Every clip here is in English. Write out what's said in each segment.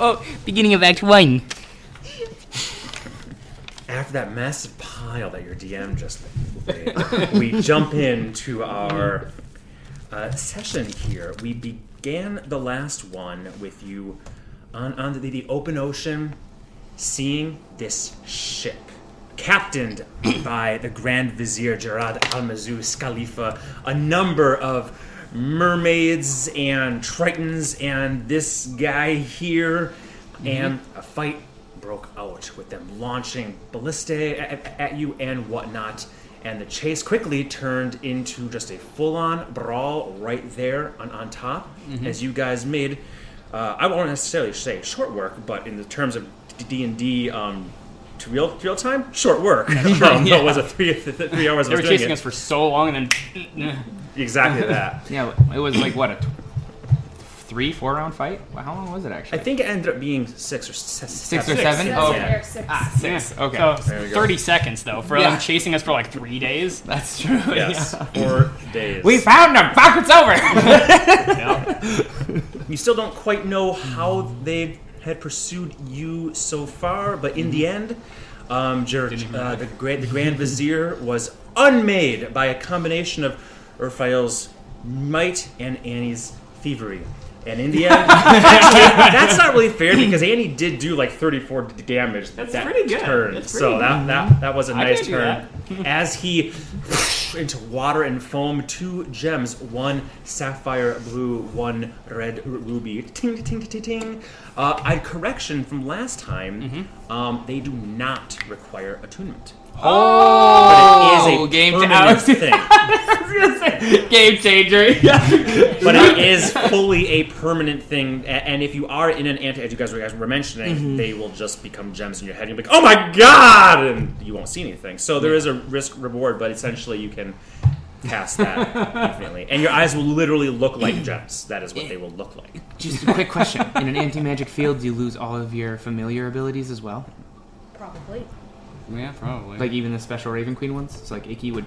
oh, oh, beginning of Act One. After that massive pile that your DM just laid, we jump into our uh, session here. We began the last one with you on, on the, the open ocean, seeing this ship. Captained by the Grand Vizier Gerard Almazus Khalifa, a number of mermaids and tritons, and this guy here, and a fight broke out with them launching ballistae at, at you and whatnot. And the chase quickly turned into just a full-on brawl right there on, on top, as you guys made. Uh, I won't necessarily say short work, but in the terms of D and D um, to real real time, short work. um, Yeah. It was a three th- three hours. They were chasing us for so long, and then exactly that. yeah, it was like what a t- three, four round fight. Well, how long was it actually? I think it ended up being six or se- Six or seven. seven? That's Oh, it, okay. Eric, six. Ah, six. Okay, So There we go. 30 seconds though for Yeah. them chasing us for like three days. that's true. Yes, yeah. four days. We found them. Fuck, it's over. You still don't quite know how they had pursued you so far, but in the end, um, Ger- uh, the, great, the Grand Vizier was unmade by a combination of Urfael's might and Annie's thievery. And in the end, actually, that's not really fair because Annie did do like 34 d- damage That's that pretty good. turn. That's so pretty that, that that was a I nice turn. As he into water and foam, two gems, one sapphire blue, one red ruby. Ting ting ting ting ting. Uh, I correction from last time. Mm-hmm. Um, they do not require attunement. Oh, But it is a game permanent changer. thing. game changer. but it is fully a permanent thing. And if you are in an anti, as you guys were, mentioning, Mm-hmm. they will just become gems in your head. You'll be like, "Oh my god!" and you won't see anything. So there is a risk reward, but essentially you can pass that infinitely, and your eyes will literally look like gems. That is what they will look like. Just a quick question: In an anti-magic field, do you lose all of your familiar abilities as well? Probably. Yeah, probably. Like even the special Raven Queen ones? It's like Icky would.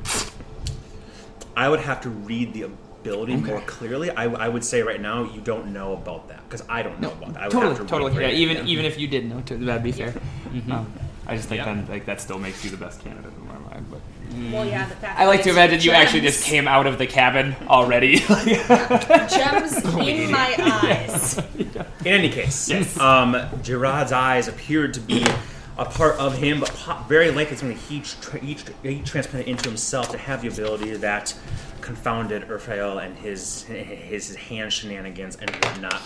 I would have to read the ability more clearly. I, I would say right now you don't know about that because I don't know about that. I would totally, have to totally. read Yeah, it. even even if you did know, too, that'd be fair. Um, I just think Yeah. then like that still makes you the best candidate in my mind. But Well, yeah, the fact I like to it's imagine you actually just came out of the cabin already. gems in my eyes. In any case, um, Gerard's eyes appeared to be a part of him, but very likely something he, tra- he, tra- he transplanted into himself to have the ability that confounded Urfael and his his hand shenanigans and whatnot.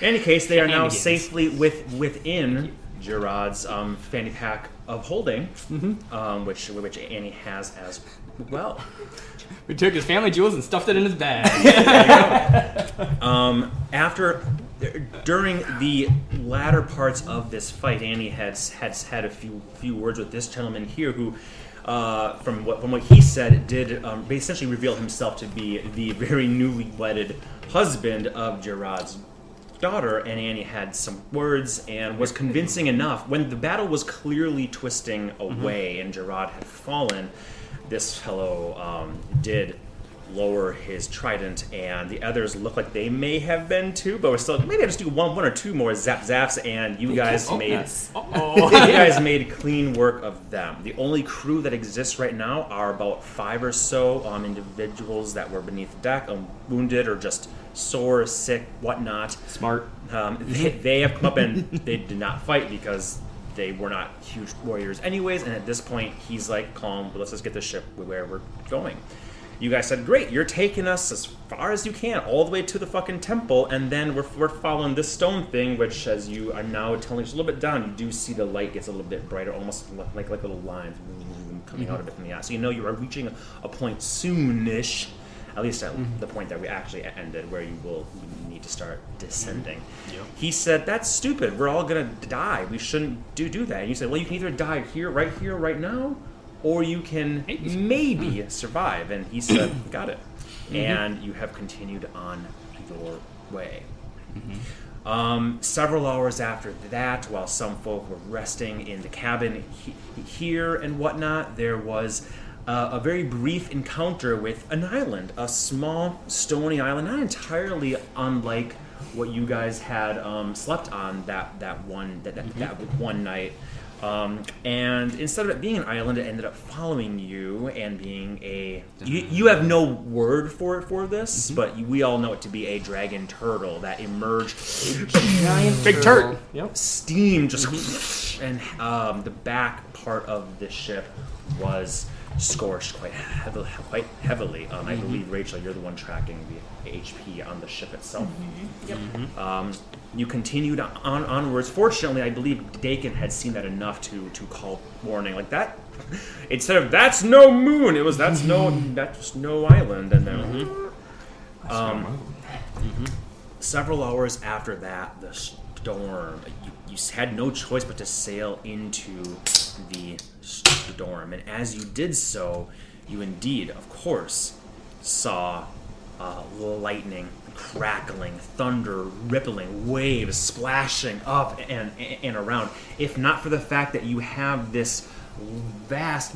In any case, they are now safely with within Gerard's um, fanny pack of holding, um, which which Annie has as well. we took his family jewels and stuffed it in his bag. Um, after during the latter parts of this fight, Annie had had had a few few words with this gentleman here, who, uh, from what from what he said, did um, essentially reveal himself to be the very newly wedded husband of Gerard's daughter. And Annie had some words and was convincing enough when the battle was clearly twisting away and Gerard had fallen. This fellow um, did lower his trident, and the others look like they may have been too, but we're still maybe I just do one, one or two more zap zaps, and you guys Oh, made yes. you guys made clean work of them. The only crew that exists right now are about five or so um, individuals that were beneath the deck, um, wounded or just sore, sick, whatnot. Smart. Um, they, they have come up and they did not fight because they were not huge warriors, anyways. And at this point, he's like, "Calm, but let's just get the ship where we're going." You guys said, "Great, you're taking us as far as you can, all the way to the fucking temple, and then we're, we're following this stone thing, which, as you are now telling us a little bit down, you do see the light gets a little bit brighter, almost like like little lines coming out of it from the eye. So you know you are reaching a point soonish." At least at mm-hmm. the point that we actually ended, where you will need to start descending. Mm-hmm. He said, "That's stupid. We're all gonna die. We shouldn't do do that." And you said, "Well, you can either die here, right here, right now, or you can maybe survive." And he said, "Got it." And you have continued on your way. Um, several hours after that, while some folk were resting in the cabin he- here and whatnot, there was uh, a very brief encounter with an island, a small stony island, not entirely unlike what you guys had um, slept on that that one that that, that one night. Um, and instead of it being an island, it ended up following you and being a. You, you have no word for it for this, but we all know it to be a dragon turtle that emerged Giant Big turd. Yep. steam just and um, the back part of the ship was scorched quite heavily. Quite heavily. Um, I believe Rachel, you're the one tracking the HP on the ship itself. Yep. Um, you continued on onwards. Fortunately, I believe Dakin had seen that enough to to call warning like that. Instead of that's no moon, it was that's no that's no island, and then. Um, several hours after that, the storm, you, you had no choice but to sail into the storm. And as you did so, you indeed, of course, saw uh, lightning crackling, thunder rippling, waves splashing up and, and around. If not for the fact that you have this vast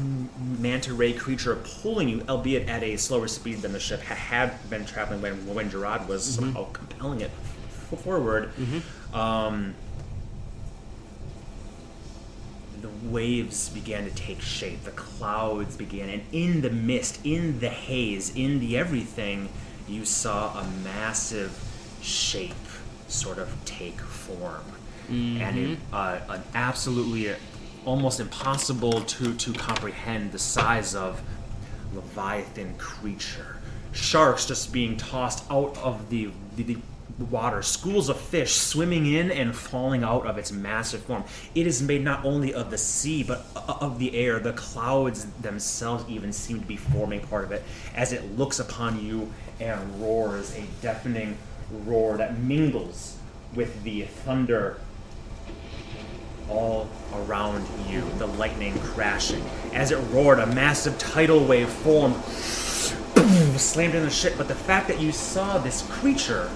manta ray creature pulling you, albeit at a slower speed than the ship ha- had been traveling when, when Gerard was somehow compelling it forward. Um, the waves began to take shape, the clouds began, and in the mist, in the haze, in the everything, you saw a massive shape sort of take form. And it, uh, an absolutely uh, almost impossible to, to comprehend the size of leviathan creature. Sharks just being tossed out of the, the, the water, schools of fish swimming in and falling out of its massive form. It is made not only of the sea, but of the air. The clouds themselves even seem to be forming part of it as it looks upon you and roars a deafening roar that mingles with the thunder all around you, the lightning crashing. As it roared, a massive tidal wave formed, slammed in the ship. But the fact that you saw this creature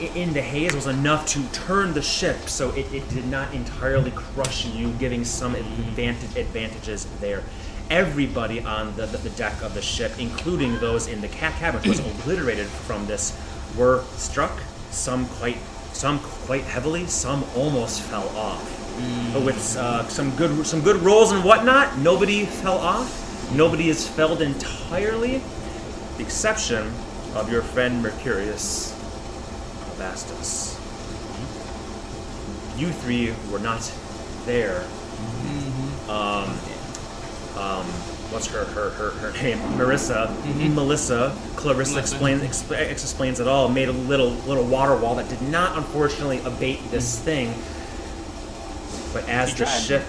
in the haze was enough to turn the ship so it, it did not entirely crush you, giving some advantage, advantages there. Everybody on the, the, the deck of the ship, including those in the cat cabins, was obliterated from this, were struck, some quite some quite heavily, some almost fell off. But with uh, some good some good rolls and whatnot, nobody fell off. Nobody is felled entirely, the exception of your friend Mercurius Alvastus. You three were not there. Um, um, what's her her, her, her name? Marissa, Melissa, Clarissa Melissa. explains exp- explains it all. Made a little little water wall that did not, unfortunately, abate this thing. But as the ship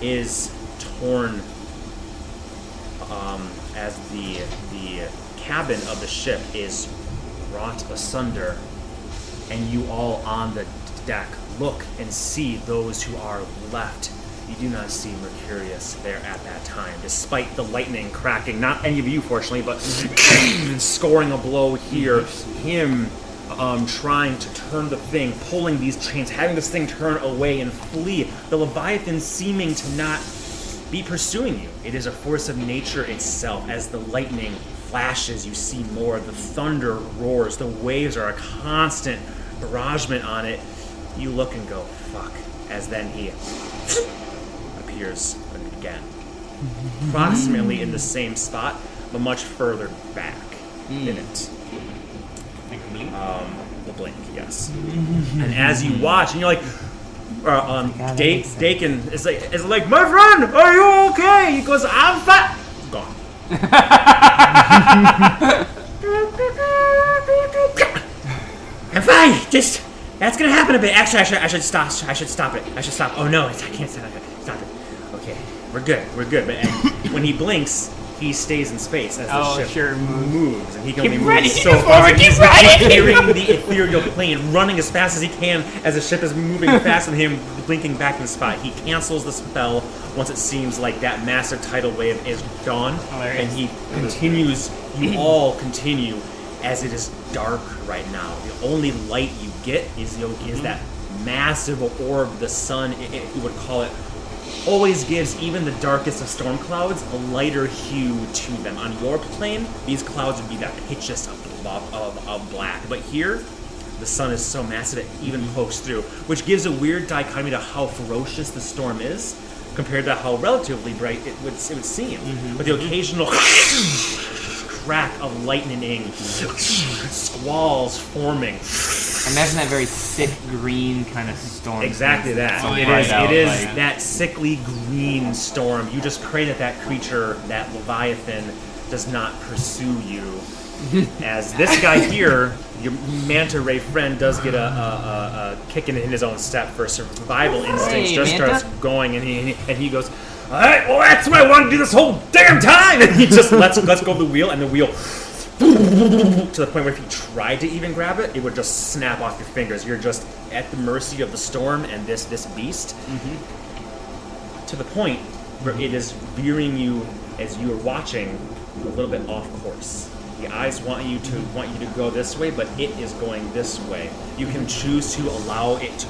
is torn, um, as the the cabin of the ship is wrought asunder, and you all on the deck look and see those who are left. You do not see Mercurius there at that time, despite the lightning cracking. Not any of you, fortunately, but scoring a blow here. Him um, trying to turn the thing, pulling these chains, having this thing turn away and flee. The Leviathan seeming to not be pursuing you. It is a force of nature itself. As the lightning flashes, you see more. The thunder roars. The waves are a constant barragement on it. You look and go, fuck. As then he appears again. Approximately in the same spot, but much further back in it. Like a blink. Um, the blink, yes. and as you watch, and you're like, uh, um, Yeah, that Da- Dakin is like, is like, my friend, are you okay? He goes, I'm fat. Gone. I'm fine. Just that's gonna happen a bit. Actually, I should I should stop. I should stop it. I should stop. Oh no, I can't stop it. Stop it. Okay, we're good. We're good. But when he blinks, he stays in space as the Oh, ship sure, moves. and he can only Keep move running, so far. He's running. Clearing the ethereal plane, running as fast as he can as the ship is moving faster than him, blinking back in the spot. He cancels the spell once it seems like that massive tidal wave is gone, Hilarious. and he continues. You all continue as it is dark right now. The only light you get is the, is mm-hmm. that massive orb, the sun, i- if you would call it, always gives even the darkest of storm clouds a lighter hue to them. On your plane, these clouds would be that pitchiest of, of, of, of black. But here, the sun is so massive it even mm-hmm. pokes through, which gives a weird dichotomy to how ferocious the storm is compared to how relatively bright it would, it would seem. Mm-hmm. But the occasional crack of lightning, squalls forming. Imagine that very sick green kind of storm. Exactly that. Something It right is. out It is like- that sickly green storm. You just pray that that creature, that leviathan, does not pursue you. As this guy here, your manta ray friend, does get a, a, a, a kick in his own step for survival instincts. Hey, just Manta. starts going, and he and he goes, "All right, well that's what I wanted to do this whole damn time." And he just lets lets go of the wheel, and the wheel to the point where if you tried to even grab it, it would just snap off your fingers. You're just at the mercy of the storm and this this beast. Mm-hmm. To the point where it is veering you as you are watching a little bit off course. The eyes want you to want you to go this way, but it is going this way. You can choose to allow it to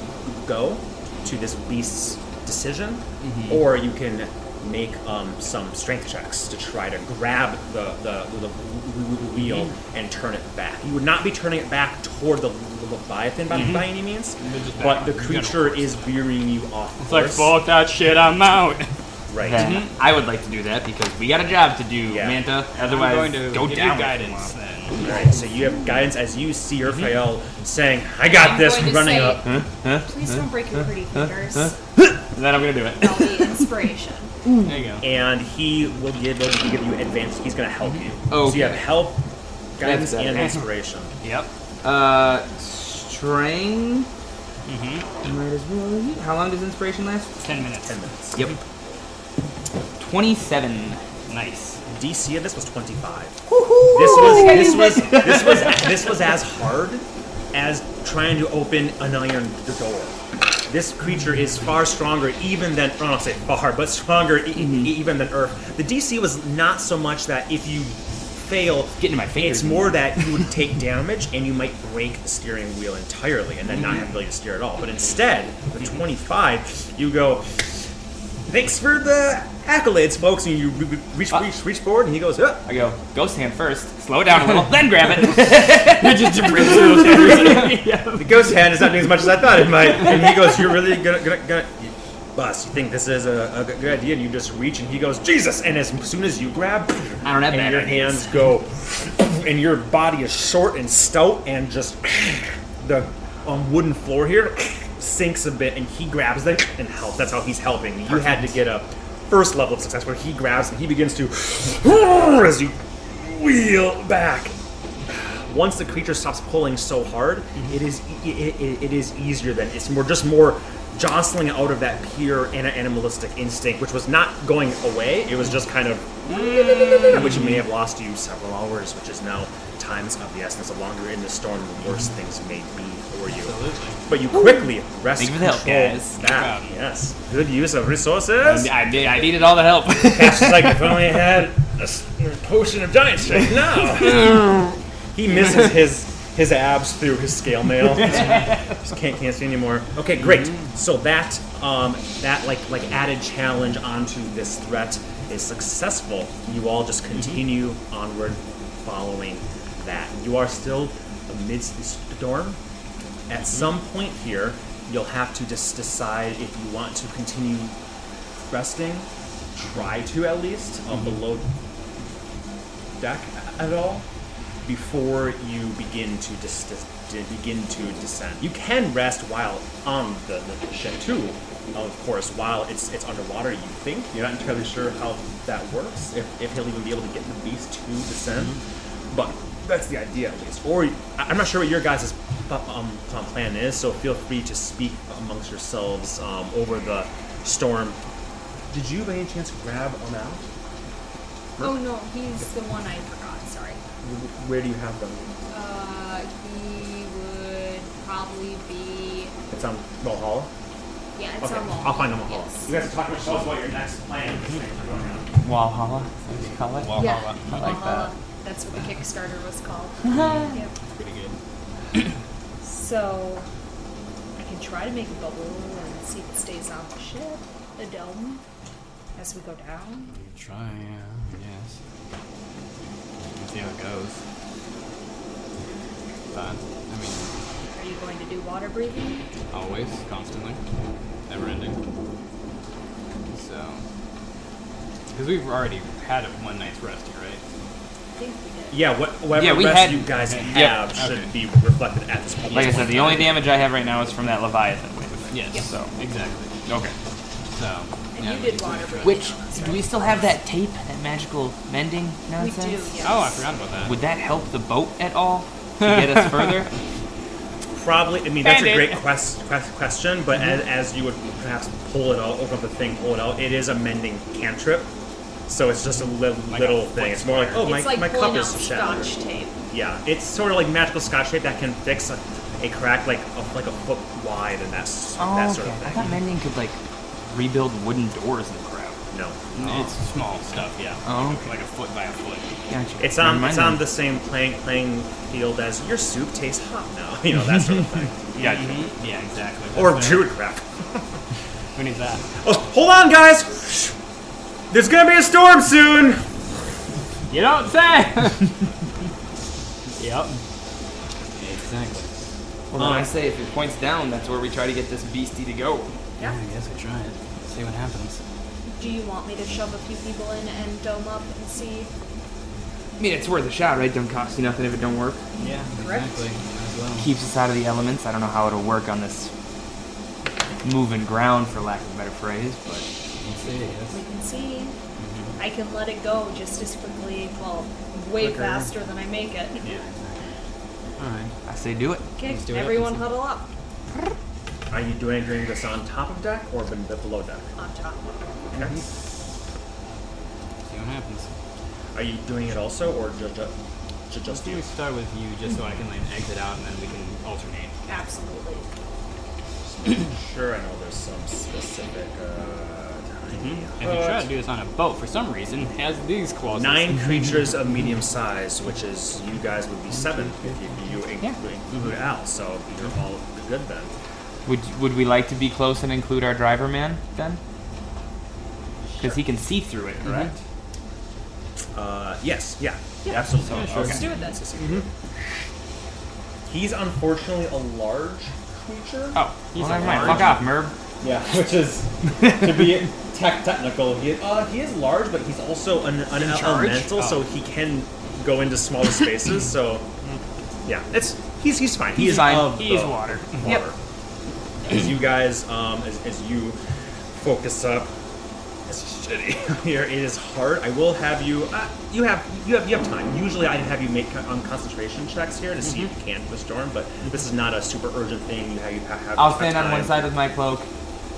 go to this beast's decision, mm-hmm. or you can make um, some strength checks to try to grab the, the, the, the wheel mm-hmm. and turn it back. You would not be turning it back toward the Leviathan by, by mm-hmm. any means, but the creature is veering you off It's like, fuck that shit, I'm out. right. Then I would like to do that because we got a job to do, Yeah. Manta. I'm Otherwise, going to go give down you with guidance it. Alright, so you have guidance as you see Urfael saying, I got I'm this, going to running say- up. Huh? Please don't break your pretty fingers. And then I'm gonna do it. That'll be inspiration. There you go. And he will give, will give you advance. He's going to help you. So you have help, guidance, That's and inspiration. Yep. Uh, strength. Mm-hmm. Might as well. How long does inspiration last? Ten minutes. 10 minutes. Yep. Twenty-seven. Nice. DC of this was 25. This was this was this was this was as hard as trying to open an iron door. This creature is far stronger even than I don't say far, but stronger e- mm-hmm. e- even than Earth. The DC was not so much that if you fail, Getting in my fingers. it's more that you would take damage and you might break the steering wheel entirely and then not mm-hmm. have the ability to steer at all. But instead, the 25, you go. Thanks for the accolades, folks. And you re- re- reach, reach, reach forward, and he goes, "Huh." I go, ghost hand first, slow it down a little, then grab it. just those yeah. The ghost hand is not doing as much as I thought it might. And he goes, "You're really gonna, gonna, gonna boss. You think this is a, a good idea?" And you just reach, and he goes, "Jesus!" And as soon as you grab, I don't have and your hands go, and your body is short and stout, and just the um, wooden floor here sinks a bit, and he grabs them and helps. That's how he's helping. You had to get a first level of success where he grabs and he begins to as you wheel back once the creature stops pulling so hard, mm-hmm. it is it, it, it is easier than it's more just more jostling out of that pure animalistic instinct, which was not going away. It was just kind of which may have lost you several hours, which is now times of the essence. The longer in the storm, the worse things may be for you. Absolutely. But you quickly rest Thank you for the help, control guys. back. No problem. Yes, good use of resources. I, did, I needed all the help. Cash is like if only I had a s- potion of giant strength now. he misses his his abs through his scale mail. Just can't can't see anymore. Okay, great. So that um, that like like added challenge onto this threat is successful. You all just continue onward, following that. You are still amidst the storm. At some point here, you'll have to just decide if you want to continue resting, try to at least, on the low deck at all, before you begin to dis- dis- to begin to descend. You can rest while on the, the ship too, of course, while it's it's underwater. You think you're not entirely sure how that works. If, if he'll even be able to get the beast to descend, mm-hmm. but that's the idea at least. Or I'm not sure what your guys' um, plan is, so feel free to speak amongst yourselves um, over the storm. Did you by any chance grab Amal? Oh no, he's the one I forgot. Sorry. Where do you have them? Uh, he would probably be. It's on Valhalla. Yeah, it's Okay, on Wall. I'll find them all. Yes. You guys are talking about yourselves about your next plan. Walhalla, is what you call it? Walhalla. Yeah, I like Valhalla. that. That's what the Kickstarter was called. yep. Pretty good. So, I can try to make a bubble and see if it stays on the ship, the dome, as we go down. Try, yeah, yes. Let's see how it goes. But, I mean, Are Are you going to do water breathing? Always, constantly, never ending. So, because we've already had a one night's rest here, right? Yeah, what, whatever Yeah, we rest had- you guys Yep, have should okay. be reflected at this point. Like I said, the only damage I have right now is from that Leviathan wave. Yes. So Exactly. okay. So. And yeah, you did water keep track. breathing. Which do we still have that tape, that magical mending We nonsense? do, yes. Oh, I forgot about that. Would that help the boat at all to get us further? Probably, I mean, that's a great quest, quest, question, but mm-hmm. as, as you would perhaps pull it out, open up the thing, pull it out, it is a mending cantrip. So it's just a li- Like little a thing. It's more like, oh, my, like my cup is shattered. scotch tape. Yeah, it's sort of like magical scotch tape that can fix a, a crack like a, like a foot wide and that's Oh, that okay. sort of thing. I thought mending could like rebuild wooden doors and crap. No, It's small stuff, yeah. Oh, like, okay. like a foot by a foot. Gotcha. it's on Never it's on then. the same playing playing field as your soup tastes hot now. You know that sort of thing. Gotcha. Mhm. Yeah, exactly. or That's druid crap. Who needs that? Oh, hold on, guys. There's gonna be a storm soon. You don't say. Yep. Exactly. well, then I say if it points down, that's where we try to get this beastie to go. Yeah, I guess we try it. See what happens. Do you want me to shove a few people in and dome up and see? I mean, it's worth a shot, right? Don't cost you nothing if it don't work. Yeah, Correct. exactly. Well. Keeps us out of the elements. I don't know how it'll work on this moving ground, for lack of a better phrase, but Let's see, yes. We can see. I can let it go just as quickly, well, way Quicker. faster than I make it. Yeah. Alright. I say do it. Okay, Let's do it. everyone Let's- huddle up Are you doing doing this on top of deck or ben- below deck? on top. Okay. See what happens. Are you doing it also, or just just, just Let's do you? start with you just so I can like exit out and then we can alternate. Absolutely. Sure, I know there's some specific uh, tiny. If you try to do this on a boat, for some reason, it has these clauses. Nine creatures of medium size, which is you guys would be seven if you, you include, include Al. So you're all good then. Would would we like to be close and include our driver man then? Because he can see through it, correct? Mm-hmm. Uh, yes, yeah, Yeah. absolutely. Yeah, sure. Let's do it then. Mm-hmm. He's unfortunately a large creature. Oh, He's well, never a mind. large- Fuck off, Merb. Yeah, which is to be tech technical. He uh, he is large, but he's also an, an In charge? elemental, so Oh. he can go into smaller spaces. So yeah, it's he's he's fine. he He's is fine. of He is the water. water. As you guys, um, as, as you focus up, it's shitty here. It is hard. I will have you. Uh, you have you have you have time. Usually, I'd have you make con- um, concentration checks here to see if you can do the storm, but this is not a super urgent thing. You have you have. have I'll have stand on one side with my cloak.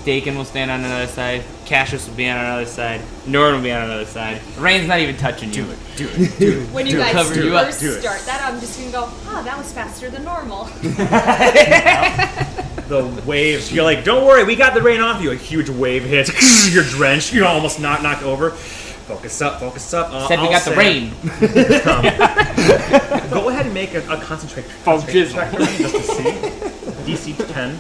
Dakin will stand on another side. Cassius will be on another side. Norn will be on another side. Rain's not even touching you. Do it, do it, do it. When you Do guys Cover you up. first Do it. start that, I'm just gonna go, ah, that was faster than normal. the waves. You're like, don't worry, we got the rain off you. A huge wave hits. You're drenched. You're almost not knocked over. Focus up, focus up. Uh, Said we I'll got the rain. Go ahead and make a, a concentrate, Oh, concentration jizzle. check for me just to see. DC 10.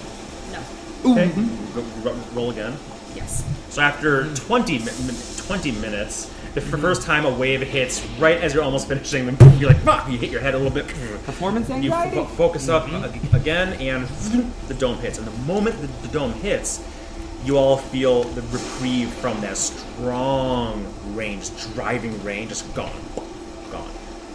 No. Okay. Mm-hmm. Go, ro- roll again. Yes. So after 20, mi- mi- 20 minutes, the f- first time a wave hits right as you're almost finishing, then you're like, fuck, you hit your head a little bit. Performance You anxiety? fo- focus up mm-hmm. ag- again, and the dome hits. And the moment the, the dome hits, you all feel the reprieve from that strong range, driving rain, just gone, gone.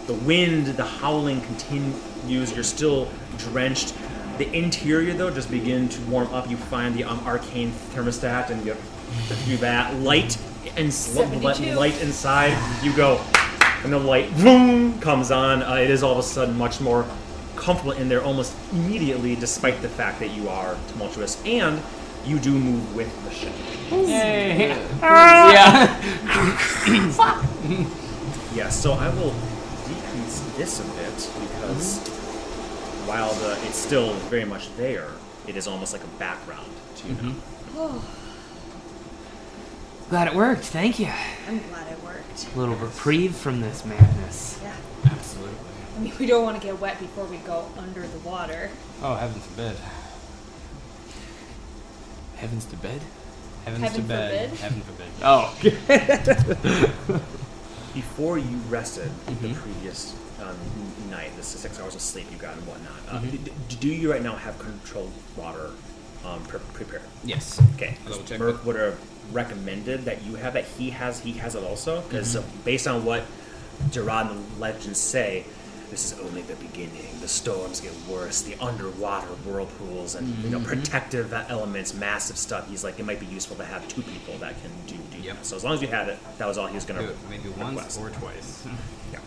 The wind, the howling continues. You're still drenched. The interior, though, just begin to warm up. You find the um, arcane thermostat, and you do that. Light and s- light, inside. You go, and the light boom comes on. Uh, it is all of a sudden much more comfortable in there almost immediately, despite the fact that you are tumultuous and you do move with the ship. Yay. yeah. Yes, so I will decrease this a bit because while the it's still very much there, it is almost like a background to you mm-hmm. now. Oh, Glad it worked. Thank you. I'm glad it worked. A little reprieve from this madness. Yeah. Absolutely. I mean, we don't want to get wet before we go under the water. Oh, heaven forbid. Heavens to bed. Heavens Heaven to bed. forbid. Heaven forbid. Oh. Before you rested the mm-hmm. previous um, night. This is six hours of sleep you got and whatnot. Uh, Mm-hmm. d- do you right now have controlled water um, pre- prepared? Yes. Okay. I'll double check Merc that. would have recommended that you have that. He has. He has it also because Mm-hmm. based on what Gerard and the legends say, this is only the beginning. The storms get worse. The underwater whirlpools and you know Mm-hmm. protective elements, massive stuff. He's like, it might be useful to have two people that can do do Yep. that. So as long as you have it, that was all he was going to. it maybe once or twice. Yeah.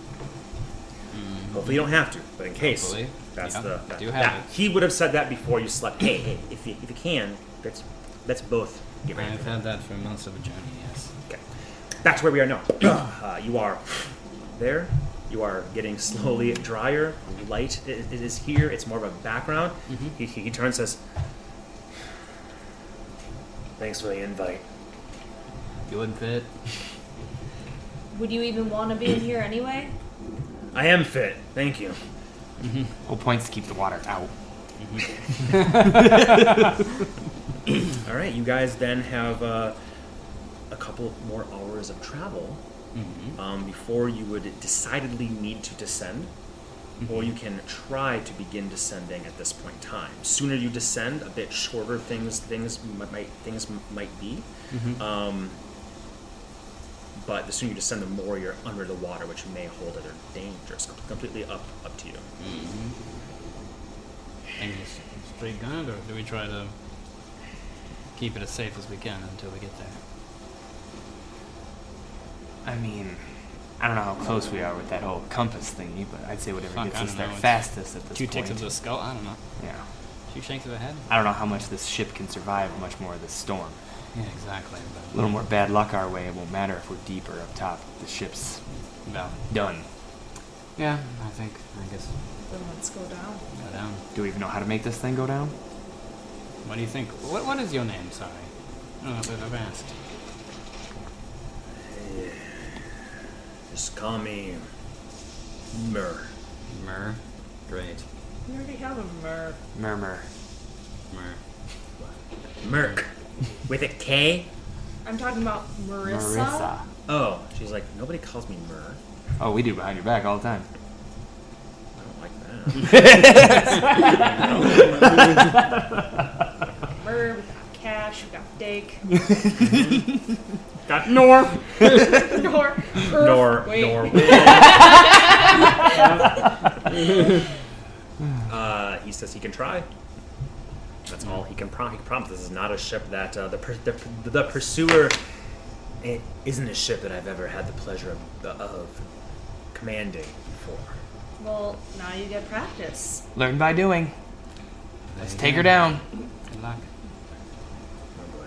Hopefully you don't have to, but in case, Hopefully. that's Yeah, the that, do have that. He would have said that before you slept. Hey, hey, if you if you can, let's let's both get ready. I've had that for months of a journey. Yes. Okay. That's where we are now. uh, you are there. You are getting slowly drier. Light i- it is here. It's more of a background. He, he, he turns and says, Thanks for the invite. Feeling fit. Would you even want to be in here anyway? I am fit. Thank you. Whole point's to keep the water out. All right, you guys then have uh, a couple more hours of travel um, before you would decidedly need to descend, or you can try to begin descending at this point in time. Sooner you descend, a bit shorter things things might, might things might be. Um, but the sooner you descend, the more you're under the water, which may hold other dangers. Completely up up to you. Mm-hmm. And just straight gun, or do we try to keep it as safe as we can until we get there? I mean, I don't know how close we are with that whole compass thingy, but I'd say whatever Fuck, gets us don't there know, it's fastest at this Two point. ticks of the skull? I don't know. Yeah. Two shanks of the head? I don't know how much this ship can survive much more of this storm. Yeah, exactly. A little more bad luck our way, it won't matter if we're deeper up top. The ship's well, done. yeah, I think, I guess, Then let's go down. go down. Do we even know how to make this thing go down? What do you think? What, what is your name? Sorry. Oh, I don't know if I've asked. Just call me Mur. Myrrh. Great. We already have a mer. Murmur. Myrrh. Merc. With a K? I'm talking about Marissa. Marissa. Oh, she's like, nobody calls me Mur. Oh, we do behind your back all the time. I don't like that. Mer, we got Cash, we got Dake. Got Nor. Nor. Earth. Nor. Wait. Nor. uh, he says he can try. That's all he can, prom- he can promise. This is not a ship that uh, the, per- the the pursuer. It isn't a ship that I've ever had the pleasure of, of commanding before. Well, now you get practice. Learn by doing. Let's There take her down. Good luck. Oh boy.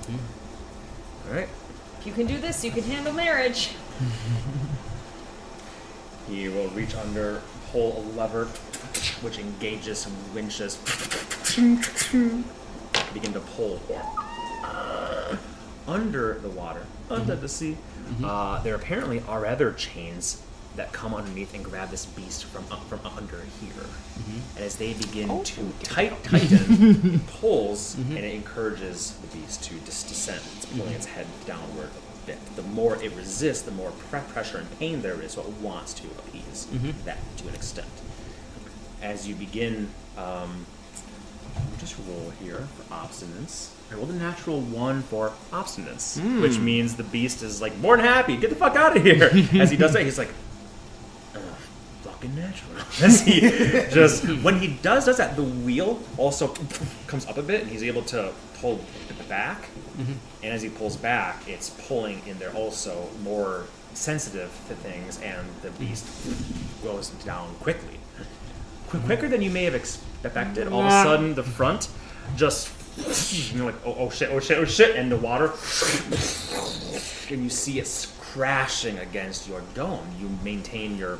Mm-hmm. All right. If you can do this, you can handle marriage. He will reach under, pull a lever, which engages some winches. Begin to pull. Uh, under the water, under the sea, mm-hmm. uh, there apparently are other chains that come underneath and grab this beast from up, from under here. Mm-hmm. And as they begin oh. to tight, tighten, it pulls mm-hmm. and it encourages the beast to dis- descend. It's pulling its head downward a bit. The more it resists, the more pre- pressure and pain there is, so it wants to appease that to an extent. As you begin, um, just roll here for obstinance. I rolled a natural one for obstinance, which means the beast is like more than happy. Get the fuck out of here! As he does that, he's like, fucking natural. As he just when he does does that, the wheel also comes up a bit, and he's able to pull back. And as he pulls back, it's pulling in there also more sensitive to things, and the beast goes down quickly, Qu- quicker than you may have expected. All of a sudden, the front just you're like, oh, oh shit, oh shit, oh shit, and the water and you see it crashing against your dome. You maintain your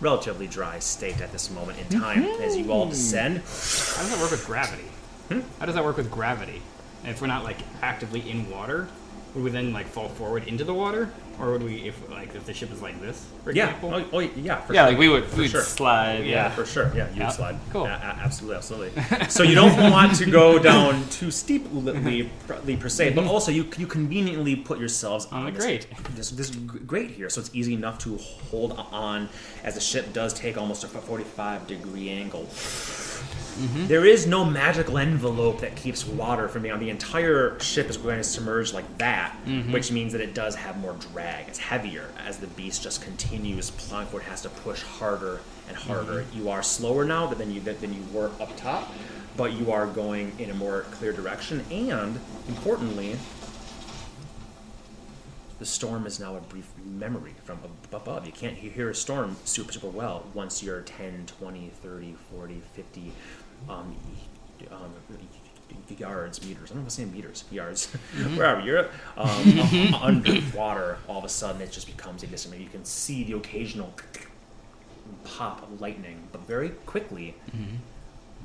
relatively dry state at this moment in time as you all mhm. descend. How does that work with gravity? Hmm? How does that work with gravity? If we're not like actively in water, would we then like fall forward into the water, or would we if like if the ship is like this, for Yeah. example? Oh, oh, yeah. For Yeah, sure. like we would For we'd sure. slide. Yeah, Yeah. for sure. Yeah, you Yeah. would slide. Cool. A- a- absolutely, absolutely. so you don't want to go down too steeply per- per se, but mhm. also you you conveniently put yourselves oh, On the this- grate. This this g- grate here, so it's easy enough to hold on as the ship does take almost a 45 degree angle. Mm-hmm. There is no magical envelope that keeps water from being on. The entire ship is going to submerge like that, mm-hmm. which means that it does have more drag. It's heavier as the beast just continues. It has to push harder and harder. Mm-hmm. You are slower now than you than you were up top, but you are going in a more clear direction. And importantly, the storm is now a brief memory from above. You can't hear a storm super, super well once you're 10, 20, 30, 40, 50 um, um, yards, meters. I don't know if I'm saying meters, yards, wherever you're um, underwater. All of a sudden, it just becomes a distant. You can see the occasional pop of lightning, but very quickly,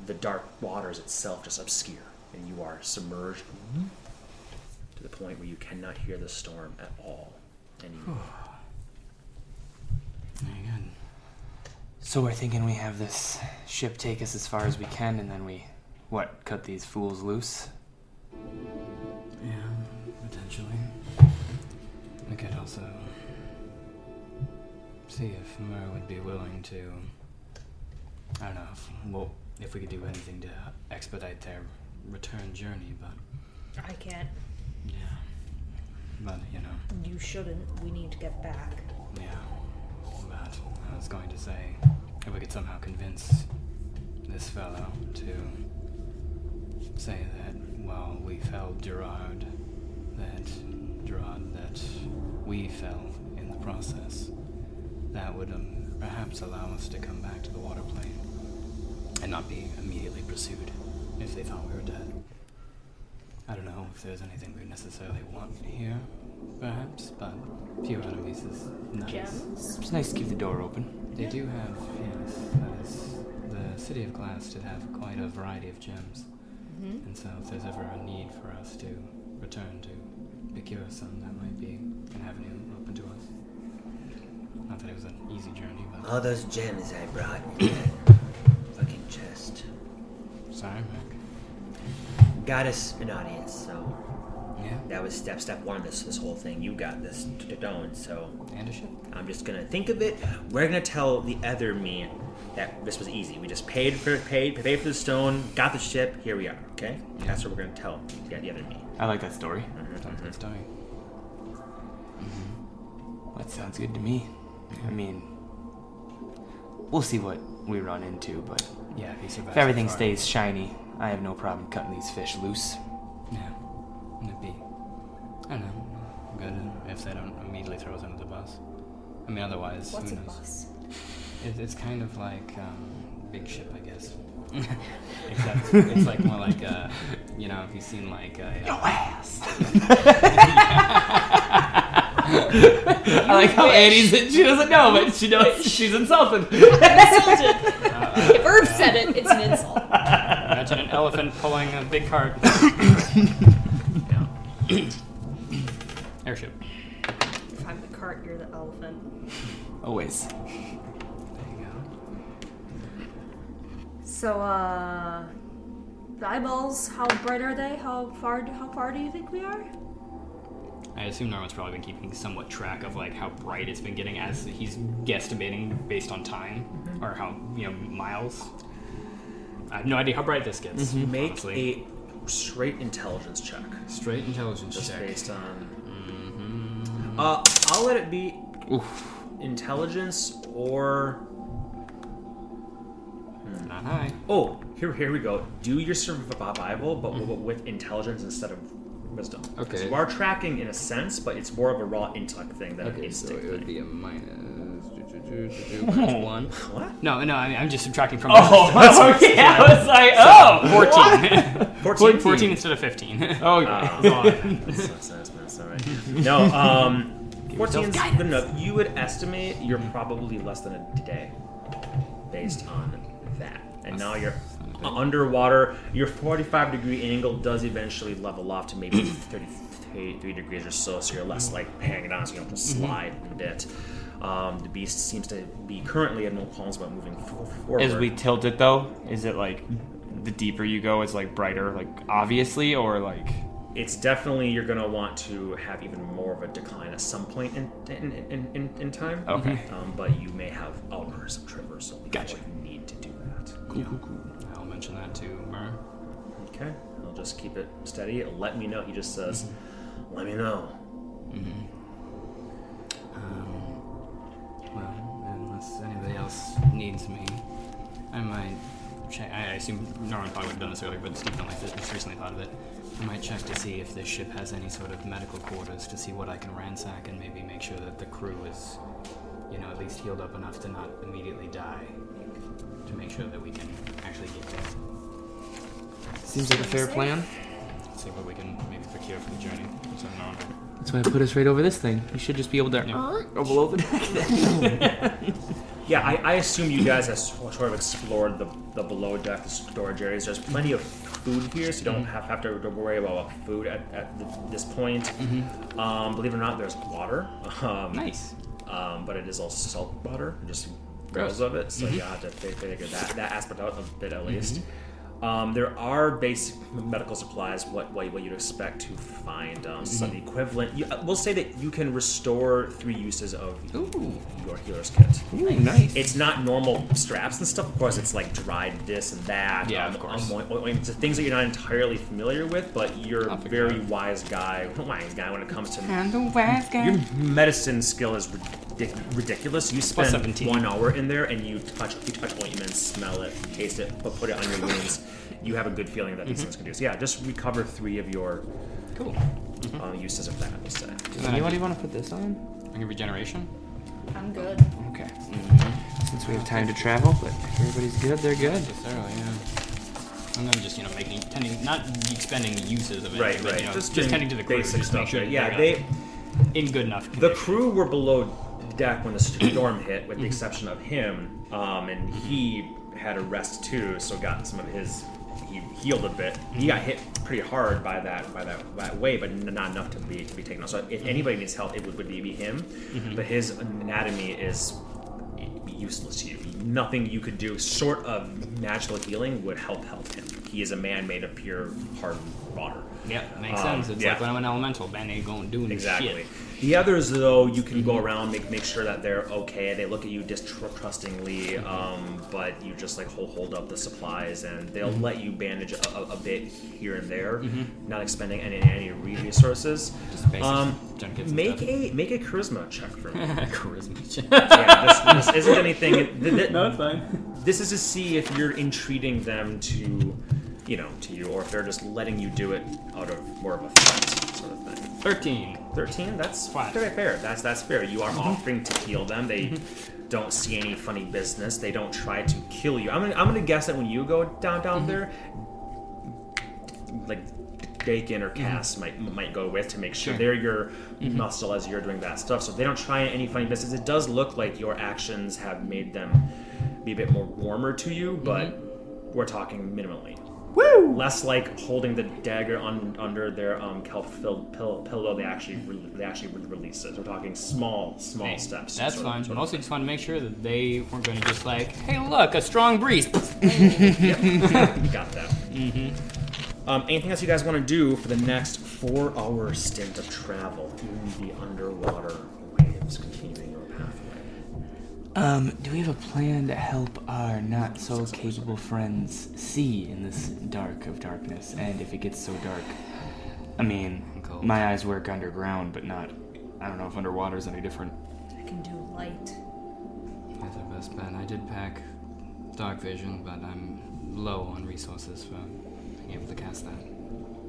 the dark waters itself just obscure, and you are submerged to the point where you cannot hear the storm at all anymore. Very good. So we're thinking we have this ship take us as far as we can, and then we, what, cut these fools loose? Yeah, potentially. We could also see if Mur would be willing to. I don't know. If, well, if we could do anything to expedite their return journey, but I can't. yeah. But you know, You shouldn't. We need to get back. yeah. I was going to say, if we could somehow convince this fellow to say that, well, we fell Gerard, that Gerard, that we fell in the process, that would um, perhaps allow us to come back to the water plane and not be immediately pursued if they thought we were dead. I don't know if there's anything we necessarily want here, perhaps, but a few enemies is nice. Gems? It's nice to keep the door open. They do have, yes, that is, the City of Glass did have quite a variety of gems. Mm-hmm. And so if there's ever a need for us to return to procure some, that might be an avenue open to us. Not that it was an easy journey, but... All those gems I brought in that fucking chest Sorry, Mac. got us an audience, so Yeah, that was step step one this this whole thing. You got this stone, so and a ship. I'm just gonna think of it. We're gonna tell the other me that this was easy. We just paid for paid paid for the stone, got the ship. Here we are. Okay, that's what we're gonna tell the, the other me. I like that story. Mm-hmm, sounds good mm-hmm. story. Mm-hmm. That sounds good to me. I mean, we'll see what we run into, but Yeah, if he survives if everything stays shiny, I have no problem cutting these fish loose. It'd be... I don't know. Good if they don't immediately throw us under the bus. I mean, otherwise, What's who a knows? bus? It, it's kind of like um, big ship, I guess. Except it's like more like uh, you know, if you've seen like uh, Yo ass. I like how Annie's. She doesn't know, but she knows she's insulted. Insulted. if Herb said it, it's an insult. imagine an elephant pulling a big cart. Airship. If I'm the cart, you're the elephant. Always. There you go. So, uh, the eyeballs. How bright are they? How far? How far do you think we are? I assume Norman's probably been keeping somewhat track of like how bright it's been getting as he's guesstimating based on time or how you know miles. I have no idea how bright this gets. Make honestly. Straight intelligence check, straight intelligence just check. based on. Mm-hmm. Uh, I'll let it be Oof. intelligence or Not high. oh here here we go. Do your survival, Bible but w- with intelligence instead of wisdom. Okay. So you are tracking in a sense, but it's more of a raw intellect thing than an Okay, so instinct it would thing. be a minus one. What? No, no, I mean, I'm just subtracting from. Oh, okay. I was like, oh, 14. 14. 14 instead of 15. Oh, Uh, that's, that's, that's, that's all right. No, um, 14 is good enough. You would estimate you're probably less than a day based on that. and now you're underwater. Your 45 degree angle does eventually level off to maybe 33 degrees or so, so you're less like hanging on, so you don't have to slide a bit. Um, the beast seems to be currently at no qualms about moving for- forward. As we tilt it though, is it like the deeper you go, it's like brighter, like obviously, or like it's definitely you're going to want to have even more of a decline at some point in in, in, in, in time. Okay. Um, but you may have hours of traversal before Gotcha. you need to do that. Cool, cool, cool. I'll mention that to Mer. Okay. I'll just keep it steady. Let me know. He just says, "Let me know." Um, well, unless anybody else needs me, I might check. I I assume Norman probably would have done this earlier, but Steve only just recently thought of it. I might check to see if this ship has any sort of medical quarters to see what I can ransack and maybe make sure that the crew is, you know, at least healed up enough to not immediately die. To make sure that we can actually get there. seems like a fair plan. See what we can maybe procure for the journey. So Norman. That's why I put us right over this thing. You should just be able to Yeah. go below the deck. Yeah, I, I assume you guys have sort of explored the, the below deck, the storage areas. There's plenty of food here, so you don't have, have to worry about food at, at this point. Um, believe it or not, there's water. Um, nice. um, but it is all salt water, just Gross. barrels of it. So you have to figure that, that aspect out a bit at least. Um, there are basic medical supplies, what what, what you'd expect to find. Um, Some equivalent. You, we'll say that you can restore three uses of Ooh. your healer's kit. Ooh, nice. It's not normal straps and stuff. Of course, it's like dried this and that. Yeah, um, of course. um, oint- ointments, things that you're not entirely familiar with, but you're a very wise guy. Wise guy when it comes to And the wise guy. your medicine skill is ridic- ridiculous. You spend one hour in there and you touch you touch ointment, smell it, taste it, put, put it on your wounds. You have a good feeling that these mm-hmm. things can do. So yeah, just recover three of your Cool. uh, mm-hmm. uses of that. We'll say. Does anybody want to put this on? I can regeneration. I'm good. Okay. Mm-hmm. Since we have time to travel, but if everybody's good, they're good. Necessarily, yeah. I'm just, you know, making tending not expending uses of it, Right, but, right. You know, Just just, tending to the crew, basic just make stuff, sure Yeah, they're in good enough. the crew were below deck when the storm hit, with the exception of him. Um, and he had a rest too, so got some of his. He healed a bit. He got hit pretty hard by that by that, that wave, but n- not enough to be to be taken off. So if anybody needs help, it would, would be him. But his anatomy is useless to you. Nothing you could do short of magical healing would help help him. He is a man made of pure hard water. Yeah, makes Um, sense. It's yeah. like when I'm an elemental, man ain't gonna do Exactly. shit. The others, though, you can go around make make sure that they're okay. They look at you distrustingly, um, but you just like hold hold up the supplies, and they'll let you bandage a, a, a bit here and there, not expending any any resources. Um, make stuff. a make a charisma check for me. Charisma. check. yeah, this, this isn't anything. th- th- it's fine. this is to see if you're entreating them to, you know, to you, or if they're just letting you do it out of more of a threat sort of thing. Thirteen. 13 that's Flat. very fair that's that's fair you are mm-hmm. offering to heal them they mm-hmm. don't see any funny business they don't try to kill you i'm gonna, I'm gonna guess that when you go down down mm-hmm. there like Dakin or Cass might might go with to make sure Sure. they're your muscle as you're doing that stuff. So they don't try any funny business. It does look like your actions have made them be a bit more warmer to you, but we're talking minimally. Woo! Less like holding the dagger on, under their um, kelp-filled pill- pillow. They actually re- they actually re- release it. We're talking small small Hey, steps. That's sort of- fine. of Mostly just want to make sure that they weren't going to just like, hey, look, a strong breeze. Got that. Mm-hmm. Um, anything else you guys want to do for the next four-hour stint of travel in the underwater Um, do we have a plan to help our not so capable friends see in this dark of darkness? And if it gets so dark, I mean, my eyes work underground, but not. I don't know if underwater is any different. I can do light. That's our best bet. I did pack dark vision, but I'm low on resources for being able to cast that.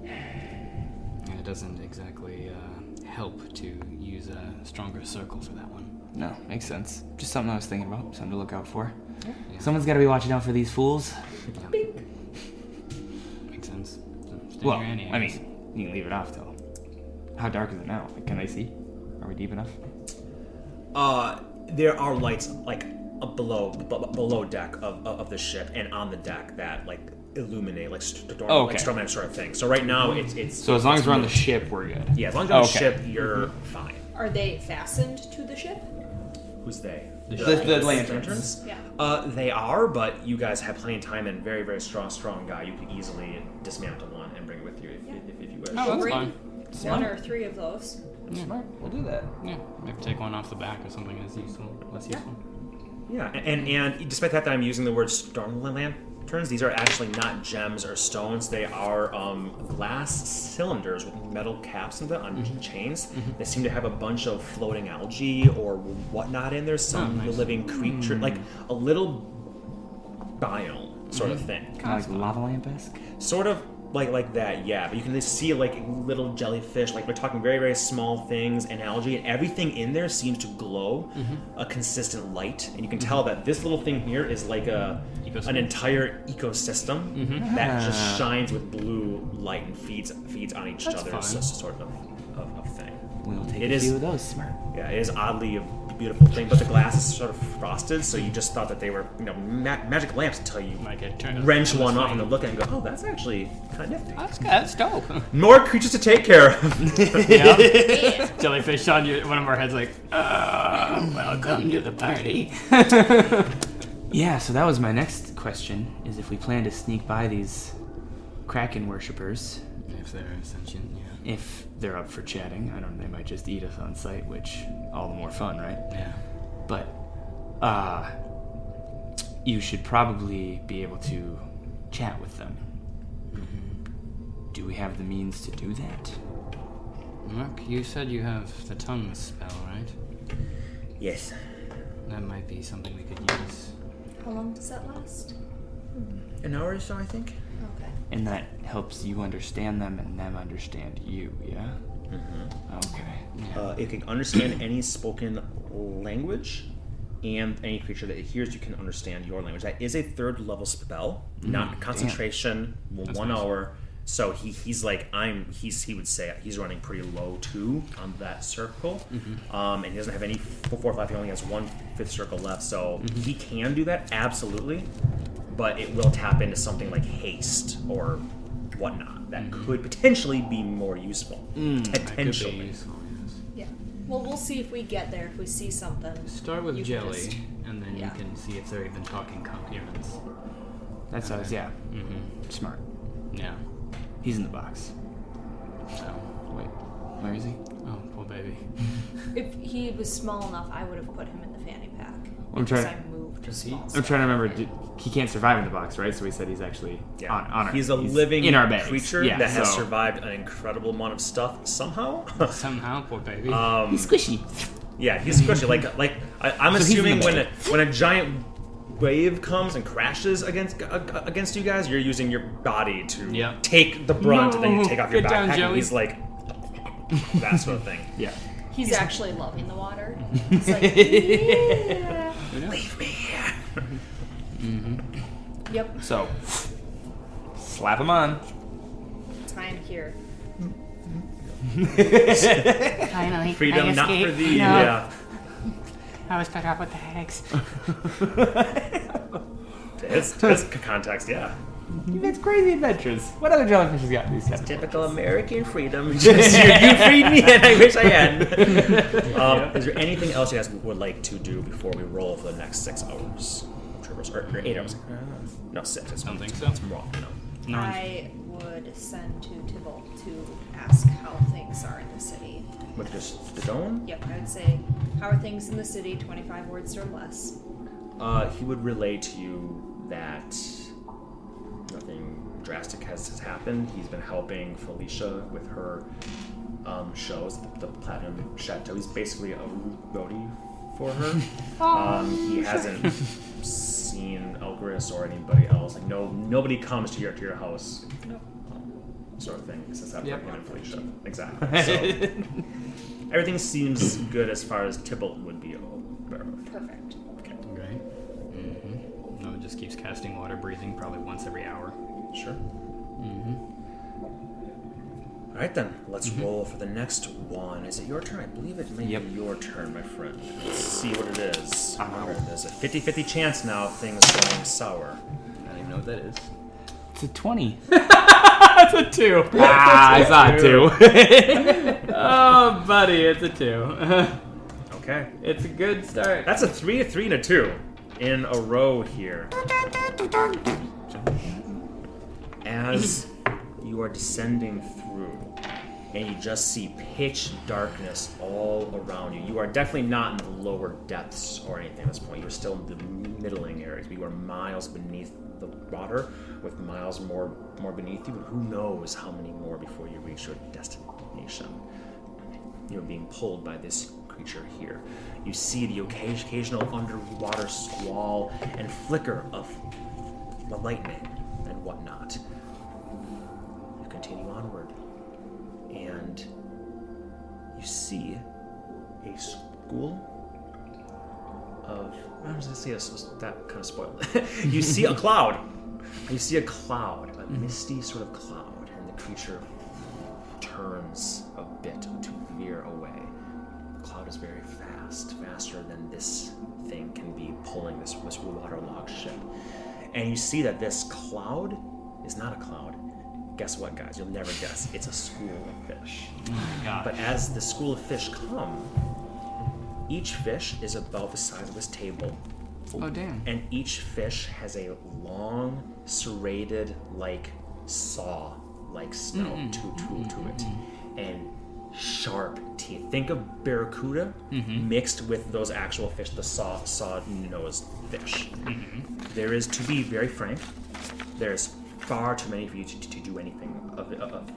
And it doesn't exactly uh, help to use a stronger circle for that one. No, makes sense. Just something I was thinking about. Something to look out for. Yeah. Someone's got to be watching out for these fools. Makes sense. Stay Well, near Annie, I mean, you can leave it off though. How dark is it now? Like, can they see? Are we deep enough? Uh, there are lights like below b- b- below deck of, of of the ship and on the deck that like illuminate like storm Oh, like okay. stormlight sort of thing. So right now it's it's So as long as we're on the ship, we're good. yeah, as long as you're on the ship, you're fine. Are they fastened to the ship? Who's they? The, the lanterns. Yeah. Uh, they are, but you guys have plenty of time and very, very strong, strong guy. You can easily dismantle one and bring it with you if, Yeah. if, if you wish. Oh, that's Bring fine. one or three of those. Smart. We'll do that. Yeah, maybe take one off the back or something as useful, less Yeah. useful. Yeah, and and despite that, that I'm using the word storm lanterns, these are actually not gems or stones. They are um, glass cylinders with metal caps in them on mm-hmm. chains. Mm-hmm. They seem to have a bunch of floating algae or whatnot in there. Some Oh, nice. living creature, like mm. a little biome sort of mm-hmm. thing. Kind of like lava lamp esque. Sort of like like that, yeah. But you can just see like little jellyfish. Like we're talking very very small things and algae, and everything in there seems to glow a consistent light. And you can tell that this little thing here is like a Ecosystem. an entire ecosystem that Ah. just shines with blue light and feeds feeds on each That's other. fine. So it's sort of, of of thing. We'll take It a is- few of those. Smart. Yeah, it is oddly a beautiful thing, but the glass is sort of frosted, so you just thought that they were you know ma- magic lamps until you Like wrench it one off and look at it and go, oh, that's actually kind of nifty. That's, that's dope. More creatures to take care of. yeah. Jellyfish on your, one of our heads, like, uh, welcome to the party. Yeah, so that was my next question: is if we plan to sneak by these Kraken worshippers, If they're sentient, yeah. if they're up for chatting. I don't know. They might just eat us on sight, which all the more fun, right? Yeah. But uh, you should probably be able to chat with them. Do we have the means to do that? Mark, you said you have the tongue spell, right? yes. That might be something we could use. How long does that last? An hour or so, I think. And that helps you understand them and them understand you, yeah? Okay. Uh, it can understand any spoken language, and any creature that it hears you can understand your language. That is a third level spell, not concentration. well, one nice. hour. So he, he's like I'm. He's he would say he's running pretty low too on that circle, um, and he doesn't have any four, four or five. He only has one fifth circle left, so he can do that absolutely, but it will tap into something like haste or whatnot that mm. could potentially be more useful. Mm, that could be Potentially. useful, yes. Yeah. Well, we'll see if we get there. If we see something. Start with You jelly, just- and then yeah. you can see if they're even talking coherence. That's us, uh, yeah. Mm-hmm. Smart. Yeah. He's in the box. So, Wait, where is he? oh, poor baby. If he was small enough, I would have put him in the fanny pack. I'm trying- I moved Does he- I'm trying to remember. Did, he can't survive in the box, right? So we said he's actually Yeah. on, on our, he's a living in our bags. creature yeah, that has survived an incredible amount of stuff somehow. Somehow, poor baby. um, He's squishy. yeah, he's squishy. Like, like I, I'm So assuming when a, when a giant wave comes and crashes against uh, against you guys, you're using your body to Yeah. take the brunt, and then you take off your Get down, backpack. and he's like that sort of thing. Yeah. He's actually loving the water. He's like, yeah. Leave me here. Yep. So, slap him on. Time here. Finally, Freedom, I not for escaped. thee. No, Yeah. I was better off with the hags. It's, it's context. Yeah. That's crazy adventures. What other jellyfish has got these seven? Typical American freedom. Just you, you freed me, and I wish I had. um, is there anything else you guys would like to do before we roll for the next six hours? Traverse, or, or eight hours? No, six. It's, Don't think so. It's wrong. No. No. I would send to Tybalt to ask how things are in the city. With just the dome, Yep, I would say, how are things in the city? 25 words or less. uh, he would relay to you that nothing drastic has, has happened. He's been helping Felicia with her um, shows, the, the Platinum Chateau. He's basically a roadie for her. um, he hasn't seen Elgris or anybody else. Like no, nobody comes to your to your house, um, sort of thing. Since that Yep. him and Felicia, exactly. So everything seems good as far as Tybalt would be aware of. Perfect. Okay, Right? Mm-hmm. No, it just keeps casting water breathing probably once every hour. sure. Mm-hmm. All right then, let's roll for the next one. Is it your turn? I believe it may Yep. be your turn, my friend. Let's see what it is. Ow. Remember, there's a 50 50 chance now of things going sour. I don't even know what that is. It's a 20. That's a two. ah, I saw it too. oh, buddy, it's a two. Okay. it's a good start. That's a 3, a 3, and a 2 in a row here. As you are descending through, and you just see pitch darkness all around you. You are definitely not in the lower depths or anything at this point. You're still in the middling areas. You are miles beneath the water, with miles more more beneath you. But who knows how many more before you reach your destination? You're being pulled by this creature here. You see the occasional underwater squall and flicker of the lightning and whatnot. You continue onward, and you see a school of. I was gonna say was that kind of spoiled. you see a cloud. You see a cloud, a misty sort of cloud, and the creature turns a bit to veer away. The cloud is very fast, faster than this thing can be pulling this, this waterlogged ship. And you see that this cloud is not a cloud. Guess what, guys? You'll never guess. It's a school of fish. Oh but as the school of fish come, each fish is about the size of this table. oh, damn. And each fish has a long, serrated, like saw, like snout mm-hmm. to, to, to it, mm-hmm. and sharp teeth. Think of barracuda mm-hmm. mixed with those actual fish, the saw saw nosed fish. There is, to be very frank, there's far too many for you to, to do anything of, of, of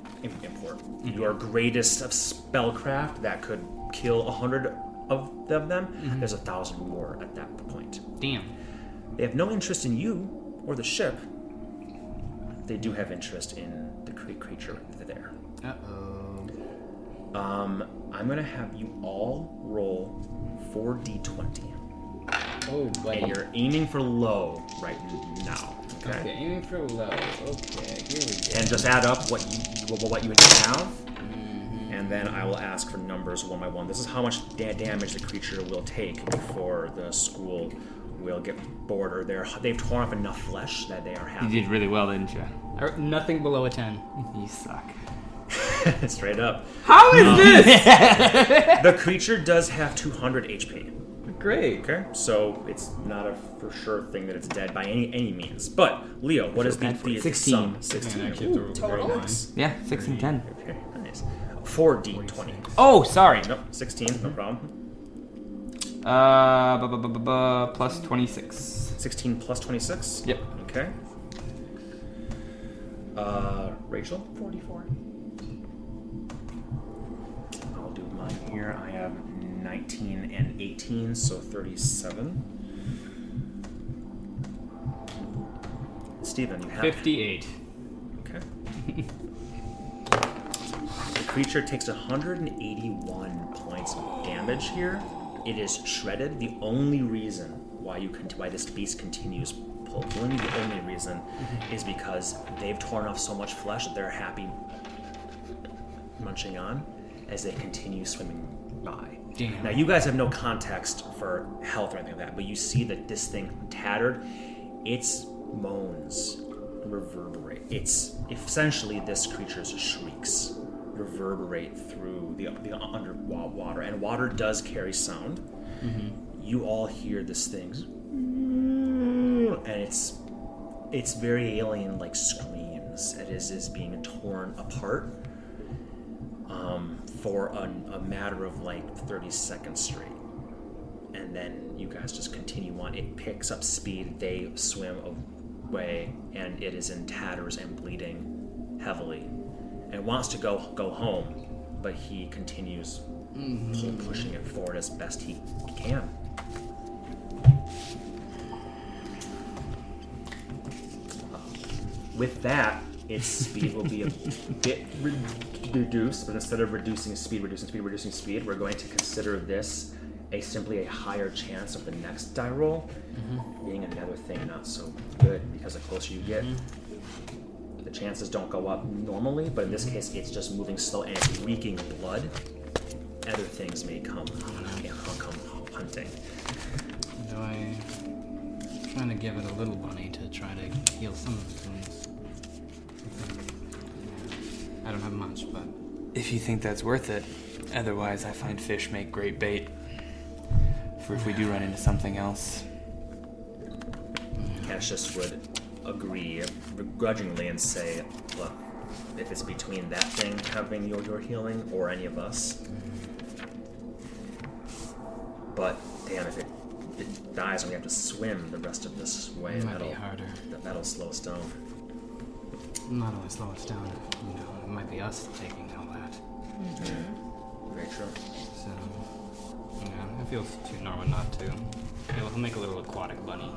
import. Your greatest of spellcraft that could kill a hundred of them, them there's a thousand more at that point. Damn. They have no interest in you or the ship. They do have interest in the creature there. Uh oh. Um, I'm gonna have you all roll 4d20, Oh, buddy. and you're aiming for low right now. Okay. Okay, aiming for low. Okay, here we go. And just add up what you what what you have, mm-hmm. and then I will ask for numbers one by one. This is how much da- damage the creature will take before the school will get bored, or they're they've torn off enough flesh that they are having. You did really well, didn't you? Or nothing below a 10. You suck. Straight up. How is this? The creature does have 200 HP. Great. Okay, so it's not a for sure thing that it's dead by any any means. But Leo, what is the, bad for the it. the 16. sum? 16. Man, actually, Ooh, it's total? nice. Yeah, 6 and 10. Okay, nice. 4d20. Oh, sorry. Nope, 16, no problem. Uh, bu- bu- bu- bu- bu- plus 26. 16 plus 26. Yep. Okay. Uh, Rachel, 44. I'll do mine here. I have 19 and 18, so 37. Steven, you have 58. Okay. the creature takes 181 points of damage here. It is shredded. The only reason why you can why this beast continues pulling, the only reason is because they've torn off so much flesh that they're happy munching on as they continue swimming by. Damn. Now you guys have no context for health or anything like that, but you see that this thing tattered, its moans reverberate. It's essentially this creature's shrieks reverberate through the, the underwater, and water does carry sound. You all hear this thing, and it's it's very alien like screams. It is is being torn apart um, for a, a matter of like 30 seconds straight. And then you guys just continue on. It picks up speed, they swim away, and it is in tatters and bleeding heavily. And wants to go go home, but he continues pull, pushing it forward as best he can. With that, its speed will be a bit re- reduced, but instead of reducing speed, reducing speed, reducing speed, we're going to consider this a simply a higher chance of the next die roll mm-hmm. being another thing not so good because the closer you get, mm-hmm. the chances don't go up normally, but in this mm-hmm. case, it's just moving slow and it's reeking blood. Other things may come, come hunting. Do I trying to give it a little bunny to try to heal some of the wounds? I don't have much, but If you think that's worth it. Otherwise, I find fish make great bait. For if we do run into something else. Cassius would agree begrudgingly and say, look, if it's between that thing having your, your healing or any of us. But damn, if it, if it dies and we have to swim the rest of this way, it that'll, be harder. that- that'll slow us down. Not only slow us down, you know, it might be us taking all that. Very true. So, yeah, it feels too normal not to. He'll, he'll make a little aquatic bunny.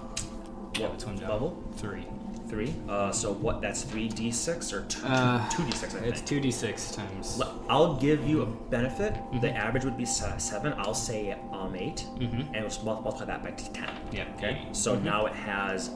What Swim level? Three. Three. Uh, so what? That's three d six or two Uh, two d six. I It's 2d6 times. Le- I'll give you a benefit. The average would be seven. I'll say um 8 mm-hmm. and we'll multiply that by ten. Yeah, Okay. So now it has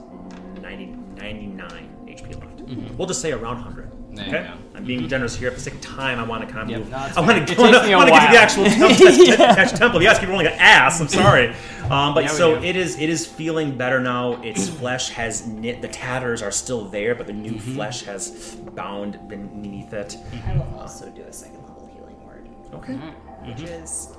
90, 99 HP left. We'll just say around 100. There you okay. go. I'm being generous here for the sake of time. I want to kind of Yep, move. no, I want to fine. It takes me a I want to get to the while. actual temple. actual temple. Yes, keep rolling an ass. I'm sorry. Um, but Yeah, so do. it is. It is feeling better now. Its flesh has knit. The tatters are still there, but the new Mm-hmm. flesh has bound beneath it. I will also do a second level healing word, Okay. which is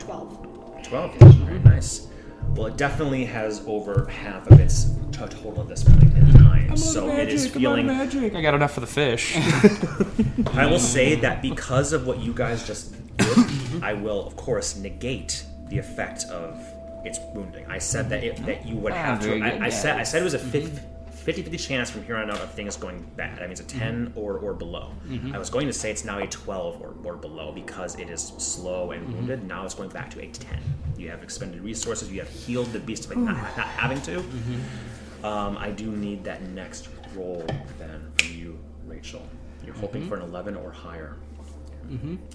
12. 12. Very nice. Well, it definitely has over half of its t- total at this point in time. So it is feeling. magic. I got enough for the fish. I will say that because of what you guys just did, I will, of course, negate the effect of its wounding. I said that it, that you would Ah, have to. very good. I, I said I said it was a Mm-hmm. 50 50 chance from here on out of things going bad. That means a 10 or, or below. Mm-hmm. I was going to say it's now a 12 or, or below because it is slow and Mm-hmm. wounded. Now it's going back to a 10. You have expended resources. You have healed the beast by not, not having to. Mm-hmm. Um, I do need that next roll then from you, Rachel. You're hoping for an 11 or higher.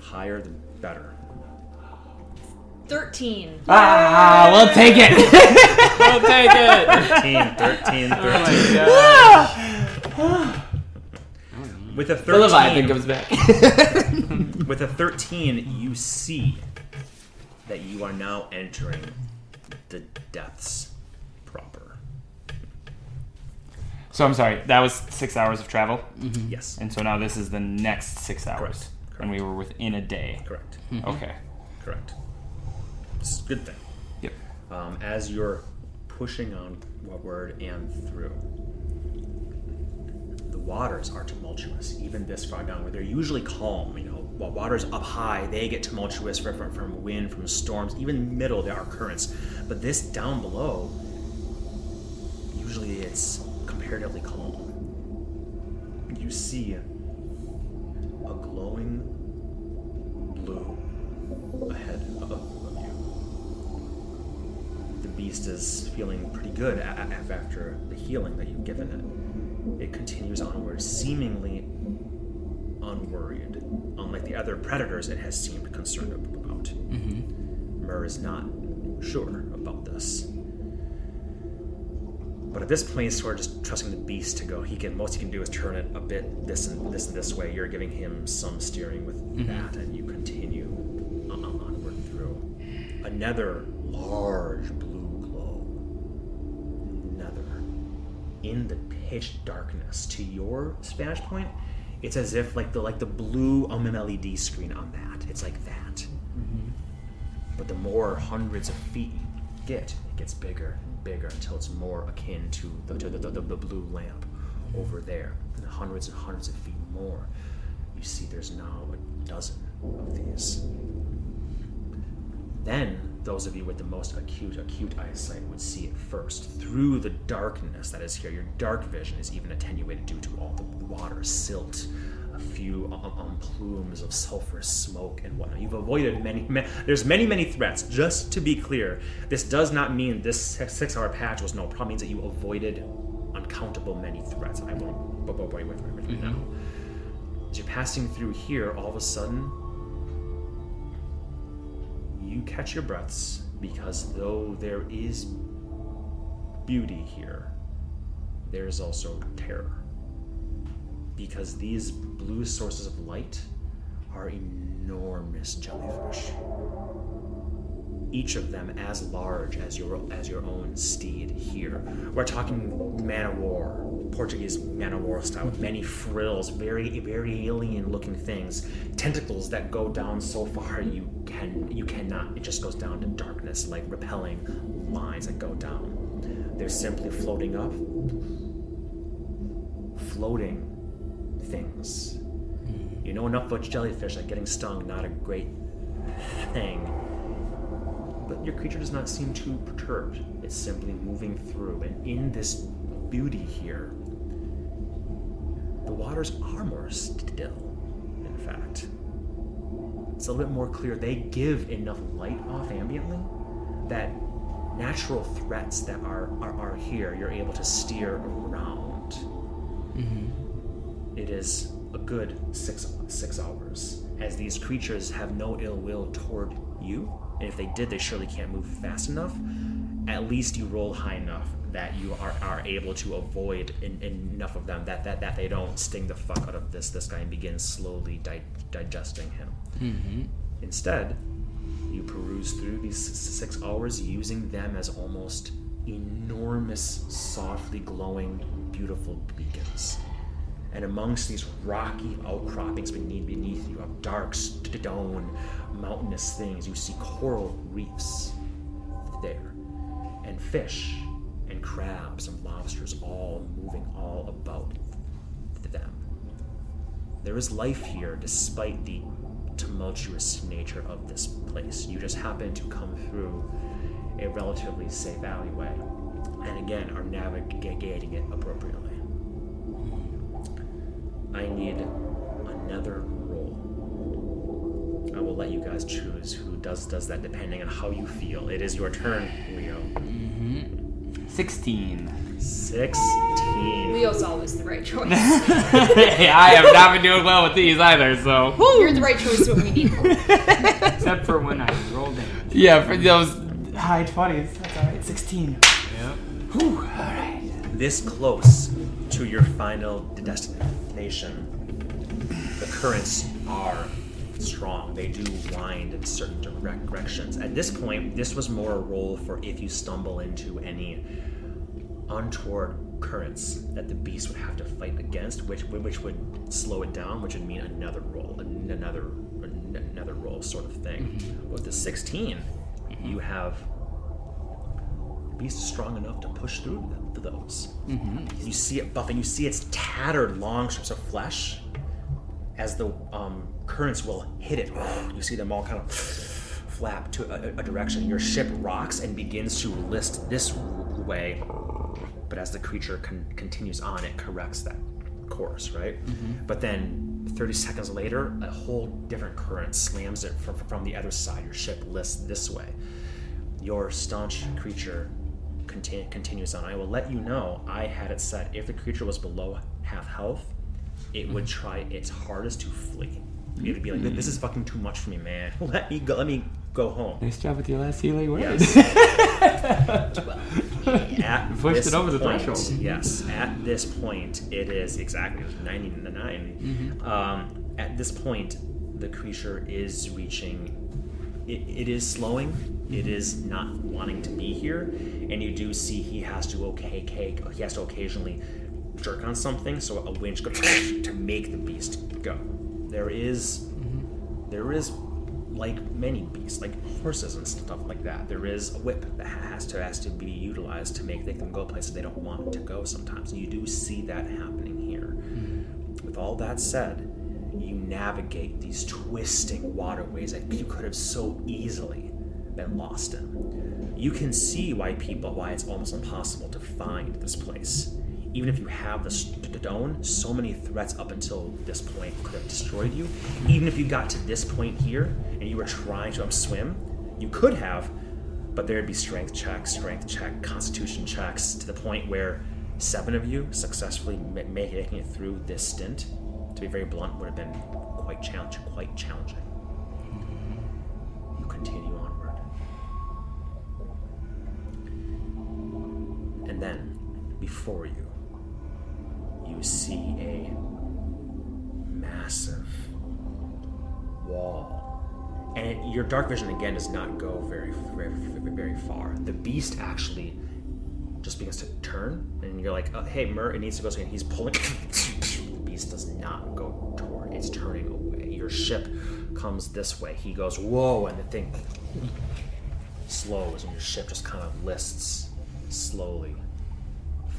Higher the better. 13. ah, we'll take it. I'll take it! 13, 13, 13. Oh With a the Leviathan 13, comes back. with a 13, you see that you are now entering the depths proper. so I'm sorry. That was six hours of travel, Yes, and so now this is the next six hours, Correct. and we were within a day. correct, Okay. correct. It's a good thing. Yep. um, as you're pushing on onward and through. The waters are tumultuous, even this far down, where they're usually calm. You know, while waters up high, they get tumultuous from, from, wind, from storms. Even middle, there are currents. But this down below, usually it's comparatively calm. You see a glowing blue ahead of, of you the beast is feeling pretty good after the healing that you've given it. It continues onward, seemingly unworried, unlike the other predators it has seemed concerned about. Mm-hmm. Mur is not sure about this. But at this point, he's sort of just trusting the beast to go. He can most he can do is turn it a bit this and this and this way. You're giving him some steering with mm-hmm. that, and you continue onward through. Another large blue glow. Another in the pitch darkness. To your Spanish point, it's as if like the like the blue um LED screen on that. It's like that. But the more hundreds of feet you get, it gets bigger and bigger until it's more akin to the, to the, the, the blue lamp over there. And hundreds and hundreds of feet more. You see there's now a dozen of these. Then, those of you with the most acute, acute eyesight would see it first. Through the darkness that is here, your dark vision is even attenuated due to all the water, silt, a few um, um, plumes of sulfurous smoke and whatnot. You've avoided many, ma- there's many, many threats. Just to be clear, this does not mean this six hour patch was no problem. It means that you avoided uncountable many threats. I won't bore you with it right now. As you're passing through here, all of a sudden, catch your breaths because though there is beauty here, there is also terror. because these blue sources of light are enormous jellyfish. Each of them as large as your as your own steed here. We're talking man of war, Portuguese man of war style, with many frills, very very alien looking things, tentacles that go down so far you can you cannot. It just goes down to darkness, like repelling lines that go down. They're simply floating up, floating things. You know enough about jellyfish that getting stung not a great thing. But your creature does not seem too perturbed. It's simply moving through, and in this beauty here, the waters are more still, in fact. It's a little bit more clear. They give enough light off ambiently that natural threats that are, are, are here, you're able to steer around. Mm-hmm. It is a good six six hours, as these creatures have no ill will toward you, and if they did, they surely can't move fast enough. At least you roll high enough that you are, are able to avoid en- enough of them that, that that they don't sting the fuck out of this this guy and begin slowly di- digesting him. Mm-hmm. Instead, you peruse through these six hours using them as almost enormous, softly glowing, beautiful beacons. And amongst these rocky outcroppings beneath, beneath you of dark stone, mountainous things, you see coral reefs there, and fish, and crabs, and lobsters all moving all about them. There is life here despite the tumultuous nature of this place. You just happen to come through a relatively safe alleyway, and again are navigating it appropriately. I need another roll. I will let you guys choose who does does that depending on how you feel. It is your turn, Leo. 16. Sixteen. Leo's always the right choice. hey, I have not been doing well with these either, so. You're the right choice when we need one. Except for when I roll damage. Yeah, for those high 20s. That's alright. 16. Yep. Whew, alright. This close to your final destination, the currents are strong. They do wind in certain direct directions. At this point, this was more a roll for if you stumble into any untoward currents that the beast would have to fight against, which which would slow it down, which would mean another roll, another another roll sort of thing. Mm-hmm. With the 16, mm-hmm. you have the beast is strong enough to push through th- those. Mm-hmm. You see it buffing. You see its tattered long strips of flesh as the um, currents will hit it. You see them all kind of flap to a, a direction. Your ship rocks and begins to list this way, but as the creature con- continues on, it corrects that course, right? Mm-hmm. But then 30 seconds later, a whole different current slams it from, from the other side. Your ship lists this way. Your staunch creature conti- continues on. I will let you know I had it set if the creature was below half health, it would mm-hmm. try its hardest to flee. Would be like, "This is fucking too much for me, man. Let me go. Let me go home." Nice job with your last healing words. Yes. at Pushed this it over the point, threshold. Yes, at this point, it is exactly it was 99. Mm-hmm. Um, at this point, the creature is reaching. It, it is slowing. Mm-hmm. It is not wanting to be here, and you do see he has to okay, cake. He has to occasionally jerk on something, so a winch goes to make the beast go. There is Mm-hmm. there is like many beasts, like horses and stuff like that. There is a whip that has to has to be utilized to make them go places they don't want to go. Sometimes you do see that happening here. With all that said, you navigate these twisting waterways that you could have so easily been lost in. You can see why people why it's almost impossible to find this place. Even if you have the stone, so many threats up until this point could have destroyed you. Even if you got to this point here and you were trying to upswim, you could have, but there'd be strength checks, strength check, constitution checks to the point where seven of you successfully making it through this stint, to be very blunt, would have been quite challenging. Quite challenging. You continue onward, and then before you, you see a massive wall. And it, your dark vision again does not go very, very, very far. The beast actually just begins to turn, and you're like, oh, "Hey, Mur, it needs to go." So he's pulling. the beast does not go toward. It's turning away. Your ship comes this way. He goes, "Whoa!" And the thing slows, and your ship just kind of lists slowly,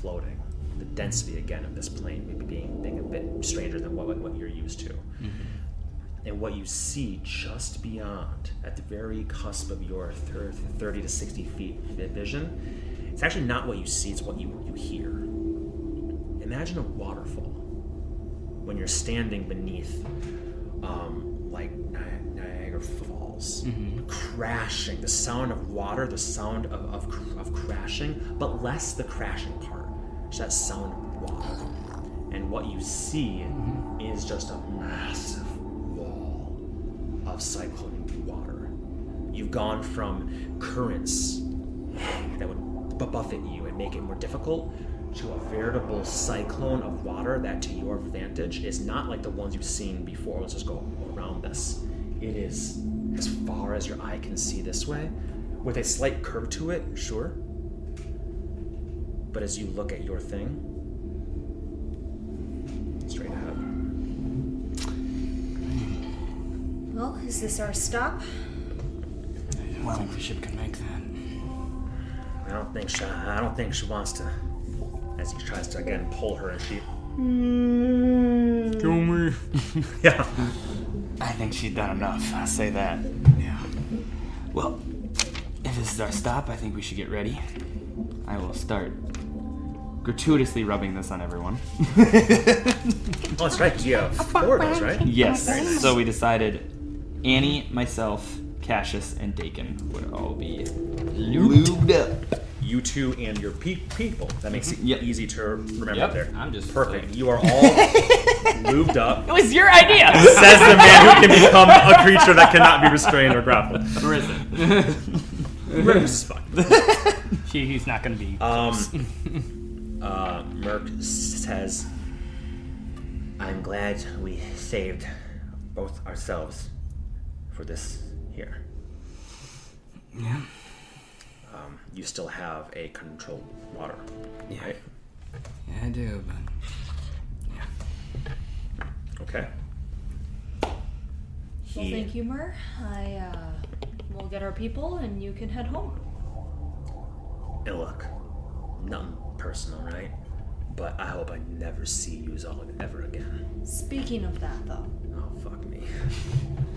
floating. The density again of this plane maybe being being a bit stranger than what what you're used to. And what you see just beyond, at the very cusp of your thir- 30 to 60 feet vision, it's actually not what you see, it's what you, you hear. Imagine a waterfall when you're standing beneath, um, like Ni- Niagara Falls, crashing. The sound of water, the sound of, of, of crashing, but less the crashing part, just that sound water. And what you see mm-hmm. is just a massive wall of cyclone water. You've gone from currents that would buffet you and make it more difficult to a veritable cyclone of water that, to your vantage, is not like the ones you've seen before. Let's just go around this. It is as far as your eye can see this way, with a slight curve to it, sure. But as you look at your thing, straight ahead. Well, is this our stop? I don't think the ship can make that. I don't think she. I don't think she wants to. As he tries to again pull her, and she. Hmm. Kill me. Yeah. I think she's done enough. I say that. Yeah. Well, if this is our stop, I think we should get ready. I will start gratuitously rubbing this on everyone. Oh, that's right. 'cause You have four of those, right? yes. So we decided Annie, myself, Cassius, and Dakin would all be lubed up. You two and your pe- people. That makes it Yep. easy to remember Yep, there. I'm just perfect. like- You are all lubed up. It was your idea. Says the man who can become a creature that cannot be restrained or grappled. Risen. Bruce, fuck. He, he's not going to be. Um, uh, Merc says, I'm glad we saved both ourselves for this here. yeah. Um, you still have a controlled water, Yeah. right? Yeah, I do, but. Yeah. Okay. Well, He- thank you, Mur. I, uh, we'll get our people and you can head home. Hey, look, nothing personal, right? But I hope I never see you all ever again. Speaking of that, though, Oh, fuck me.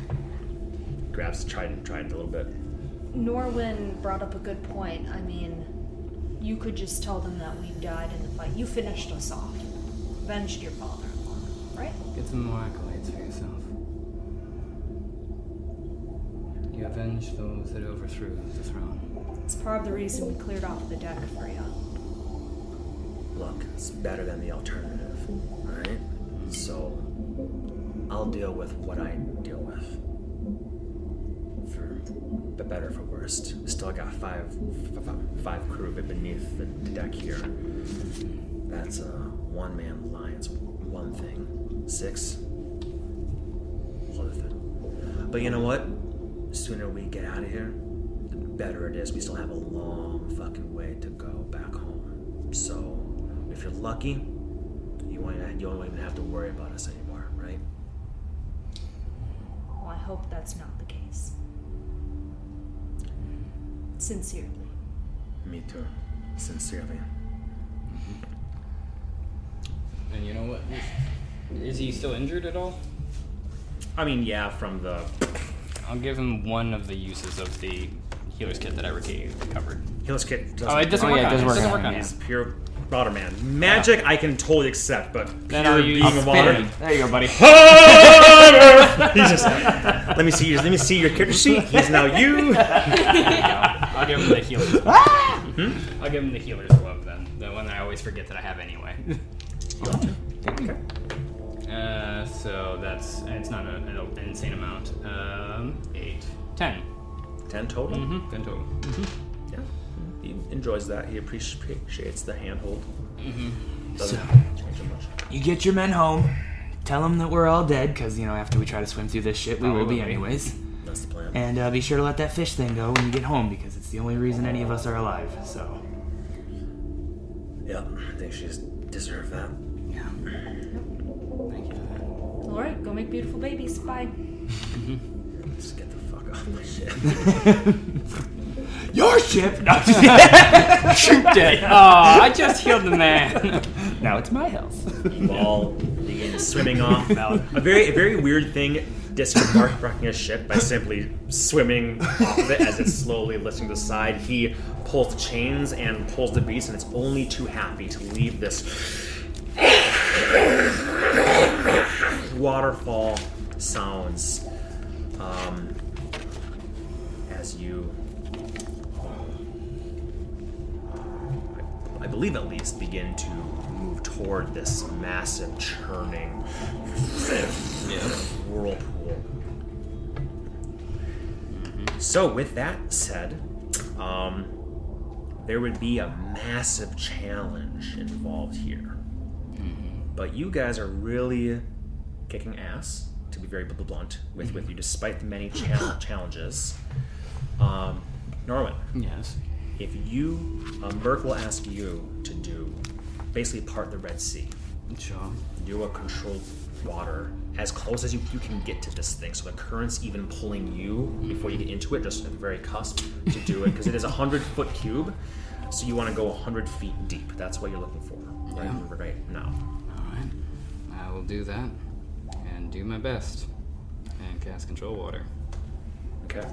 Grabs the trident, trident a little bit. Norwin brought up a good point. I mean, you could just tell them that we died in the fight. You finished us off, avenged your father-in-law, right? Get some more accolades for yourself. You avenged those that overthrew the throne. It's part of the reason we cleared off the deck for you. Look, it's better than the alternative, alright? So, I'll deal with what I deal with. For the better, for worst. Still got five, f- f- five crew beneath the deck here. That's a one man alliance, one thing. Six, other thing. But you know what? The sooner we get out of here, the better it is. We still have a long fucking way to go back home. So, if you're lucky, you won't, you won't even have to worry about us anymore, right? Well, I hope that's not the case. Sincerely. Me too. Sincerely. Mm-hmm. And you know what? Is, is he still injured at all? I mean, yeah, from the I'll give him one of the uses of the healer's kit that I recovered. healer's kit. Doesn't Oh, it doesn't Oh, work yeah, it does it. work doesn't on work him, on yeah. it. He's pure water man. Magic, I can totally accept, but Then pure use- being of water. There you go, buddy. He's just. Let me see your. Let me see your character sheet. He's now you. I'll give him the healer's Hmm? I'll give him the healer's glove then. The one that I always forget that I have anyway. Uh, so that's it's not a, an insane amount. Um, eight, ten. Ten total. Mm-hmm. Ten total. Yeah. He enjoys that. He appreciates the handhold. Mm-hmm. Doesn't So- change it much. You get your men home, tell them that we're all dead, because, you know, after we try to swim through this shit, we Probably will be anyways. That's the plan. And uh, be sure to let that fish thing go when you get home, because it's the only reason any of us are alive, so. Yep, I think she's deserve that. Yeah. Thank you for that. All right, go make beautiful babies. Bye. Just get the fuck off my shit. Your ship! No, just kidding. Shoot dead. Oh, I just healed the man. Now it's my house. You all begin swimming off. A very, a very weird thing disembarking a ship by simply swimming off of it as it's slowly lifting to the side. He pulls the chains and pulls the beast, and it's only too happy to leave this waterfall sounds um, as you I believe at least, begin to move toward this massive churning whirlpool. So, with that said, um, there would be a massive challenge involved here. But you guys are really kicking ass, to be very blunt with, with you, despite the many chal- challenges. Um, Norman, yes. If you, um, Merc will ask you to do basically part the Red Sea, Sure. do a controlled water as close as you, you can get to this thing. So the current's even pulling you before you get into it, just at the very cusp to do it, because it is a hundred foot cube. So you want to go hundred feet deep. That's what you're looking for, right, Yeah. right now. All right. I will do that and do my best and cast control water. Okay.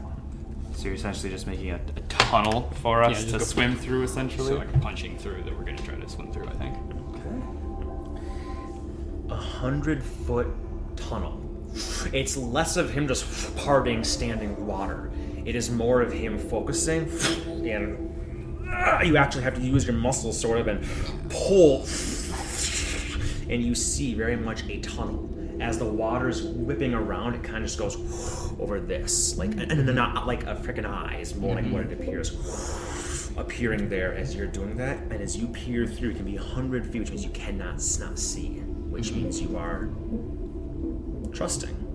So you're essentially just making a, a tunnel for us Yeah, to go- swim through, essentially? So like punching through that we're gonna try to swim through. I think. Okay. A hundred foot tunnel. It's less of him just parting standing water. It is more of him focusing and ah, you actually have to use your muscles sort of and pull and you see very much a tunnel. As the water's whipping around, it kind of just goes over this, like, and and not uh, like a freaking eye, is more like what it mm-hmm. appears appearing there as you're doing that. And as you peer through, it can be 100 feet, which means you cannot not see, which mm-hmm. means you are trusting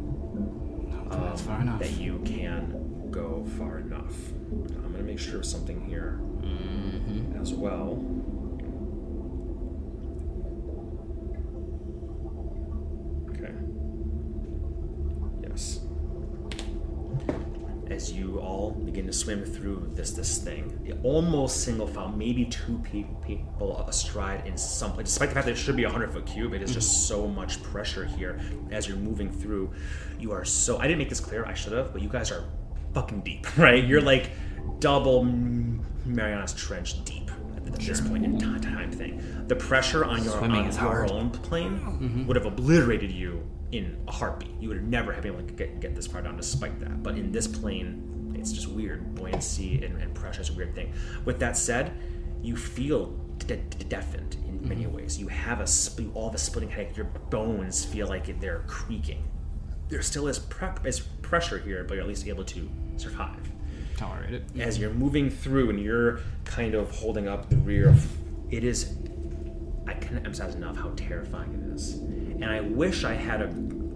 um, That's far enough. that you can go far enough. I'm going to make sure of something here mm-hmm. as well. Okay. Yes. As you all begin to swim through this this thing, The almost single file, maybe two pe- people astride in some. Despite the fact that it should be a hundred foot cube, it is just mm-hmm. so much pressure here as you're moving through. You are so. I didn't make this clear. I should have, but you guys are fucking deep, right? You're mm-hmm. like double Mariana's Trench deep at this point in ti- time thing. The pressure on your, Swimming on your hard. own plane mm-hmm. would have obliterated you in a heartbeat. You would never have been able to get, get this far down despite that. But in this plane, it's just weird. Buoyancy and, and pressure is a weird thing. With that said, you feel de- de- deafened in mm-hmm. many ways. You have a sp- all the splitting headache. Your bones feel like they're creaking. There still is prep is pressure here, but you're at least able to survive Tolerate it. as you're moving through and you're kind of holding up the rear of it is i can't emphasize enough how terrifying it is. And i wish i had a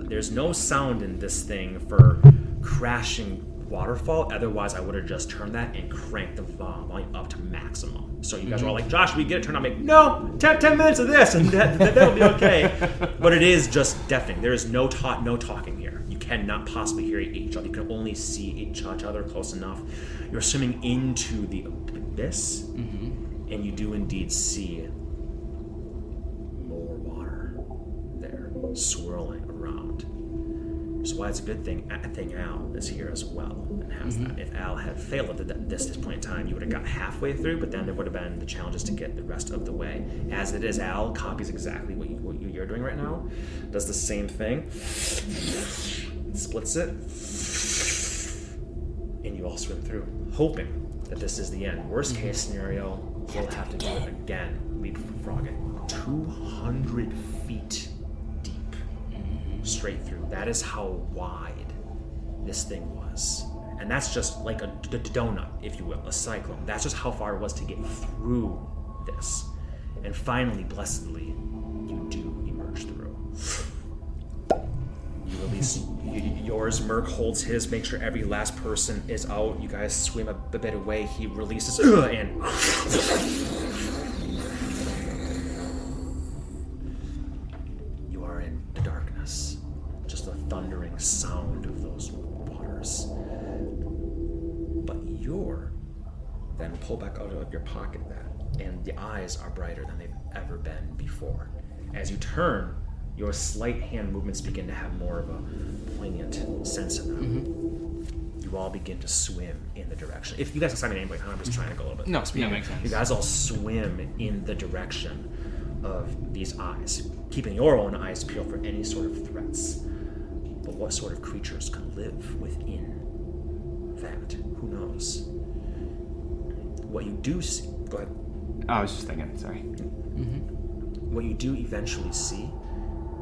there's no sound in this thing for crashing waterfall. Otherwise i would have just turned that and cranked the volume up to maximum. So you guys are all mm-hmm. like josh we get it. Turned on I'm like, no 10, 10 minutes of this and that, that, that'll be okay. But it is just deafening. There is no talk no talking here. You cannot possibly hear each other. You can only see each other close enough. You're swimming into the abyss mm-hmm. and you do indeed see swirling around. Which is why it's a good thing I think Al is here as well and has mm-hmm. that. If Al had failed at this, this point in time, you would have got halfway through, but then there would have been the challenges to get the rest of the way. As it is, Al copies exactly what, you, what you're doing right now, does the same thing, splits it, and you all swim through, hoping that this is the end. Worst mm-hmm. case scenario, you'll have to do it again, leapfrogging. 200 feet straight through. That is how wide this thing was. And that's just like a donut, if you will, a cyclone. That's just how far it was to get through this. And finally, blessedly, you do emerge through. s- y- yours, Merc holds his, make sure every last person is out. You guys swim a bit away. He releases and of your pocket that, and the eyes are brighter than they've ever been before. As you turn, your slight hand movements begin to have more of a poignant sense in them. Mm-hmm. You all begin to swim in the direction. If you guys assign me anybody, I'm just trying to go a little bit. No, speed. makes sense. You guys all swim in the direction of these eyes, keeping your own eyes peeled for any sort of threats. But what sort of creatures can live within that? Who knows? What you do see, go ahead. Oh, I was just thinking. Sorry. Mm-hmm. What you do eventually see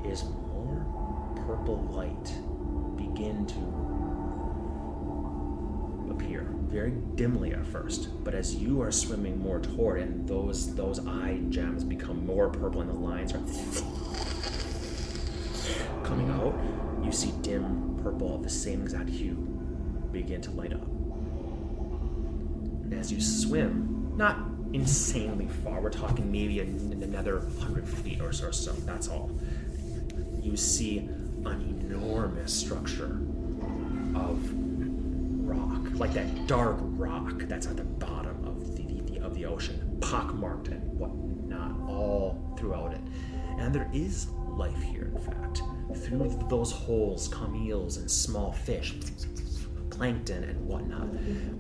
is more purple light begin to appear, very dimly at first. But as you are swimming more toward, and those those eye gems become more purple, and the lines are coming out, you see dim purple of the same exact hue begin to light up. As you swim, not insanely far, we're talking maybe an- another 100 feet or so, so, that's all. You see an enormous structure of rock, like that dark rock that's at the bottom of the, the, the of the ocean, pockmarked and whatnot, all throughout it. And there is life here, in fact. Through those holes come eels and small fish, plankton and whatnot.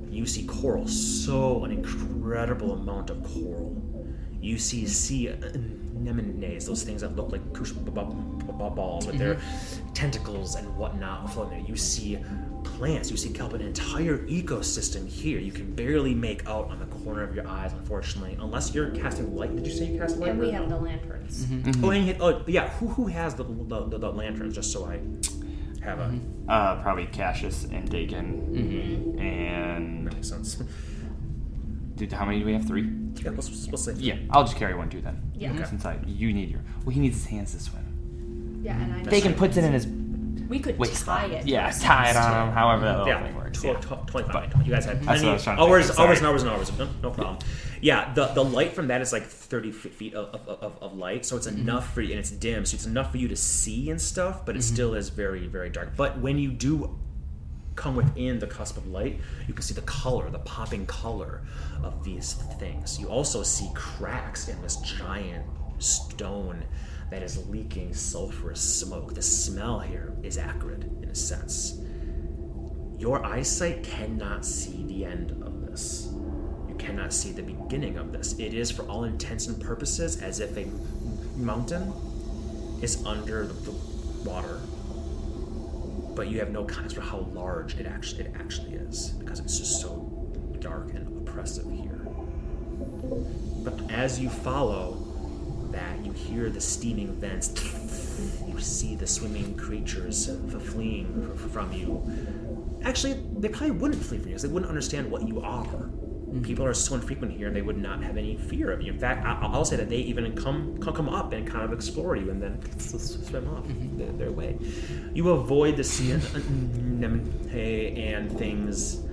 You see coral, so an incredible amount of coral. You see sea uh, anemones, those things that look like Koosh b- b- b- balls with their mm-hmm. tentacles and whatnot floating there. You see plants, you see kelp, an entire ecosystem here. You can barely make out on the corner of your eyes, unfortunately, unless you're casting light. Did you say you cast light? And we have no? the lanterns. Mm-hmm. Oh, mm-hmm. and you, oh, yeah. Who who has the the, the, the lanterns? Just so I have a Uh, probably Cassius and Dakin. And makes sense. dude, how many do we have? Three. yeah, let's, let's say Yeah, I'll just carry one too then. Yeah. Okay. Since I, you need your. Well, he needs his hands to swim. Yeah, and I Dakin puts it in his We could waist. tie it. Yeah, tie it on him. However that little Yeah, thing works. Tw- Yeah. tw- 25. You guys had plenty I was trying to hours, think. hours, and hours, and hours. No, no problem. Yeah, the, the light from that is like 30 feet of, of, of, of light, so it's Mm-hmm. enough for you, and it's dim, so it's enough for you to see and stuff, but it still is very, very dark. But when you do come within the cusp of light, you can see the color, the popping color of these things. You also see cracks in this giant stone that is leaking sulfurous smoke. The smell here is acrid in a sense. Your eyesight cannot see the end of this. You cannot see the beginning of this. It is, for all intents and purposes, as if a mountain is under the water but you have no context for how large it actually it actually is because it's just so dark and oppressive here. But as you follow that, you hear the steaming vents. You see the swimming creatures fleeing from you. Actually, they probably wouldn't flee from you because they wouldn't understand what you are. People are so infrequent here, and they would not have any fear of you. In fact, I- I'll say that they even come come, come up and kind of explore you, and then swim off their, their way. You avoid the sea anemone and things,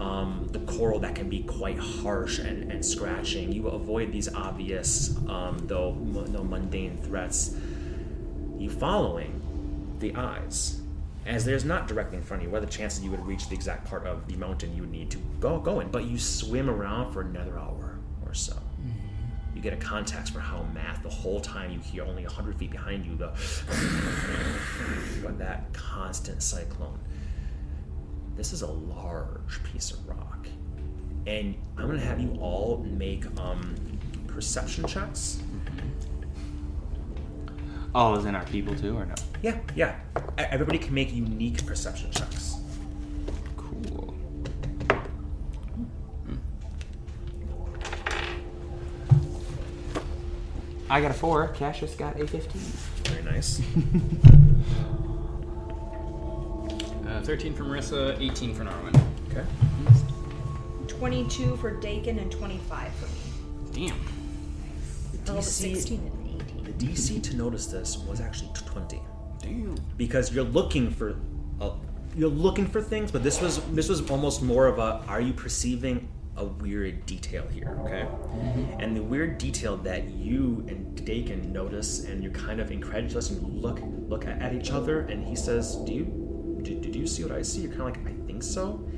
um, the coral that can be quite harsh and, and scratching. You avoid these obvious, um, though mo- no mundane threats. You following the eyes. As there's not directly in front of you, what are the chances you would reach the exact part of the mountain you would need to go go in? But you swim around for another hour or so. You get a context for how math the whole time you hear only 100 feet behind you the but that constant cyclone. This is a large piece of rock. And I'm gonna have you all make um, perception checks. All is in our people too, or no? Yeah, yeah. E- Everybody can make unique perception checks. Cool. I got a four. Cassius got a fifteen. Very nice. Uh, 13 for Marissa, 18 for Norwin. Okay. 22 for Dakin and 25 for me. Damn. The Oh, but DC, 16 and 18. the DC to notice this was actually 20. because you're looking for uh, you're looking for things, but this was this was almost more of a are you perceiving a weird detail here, okay? And the weird detail that you and Dakin notice, and you're kind of incredulous, and you look look at, at each other, and he says, "Do you do, do you see what I see?" You're kind of like, "I think so."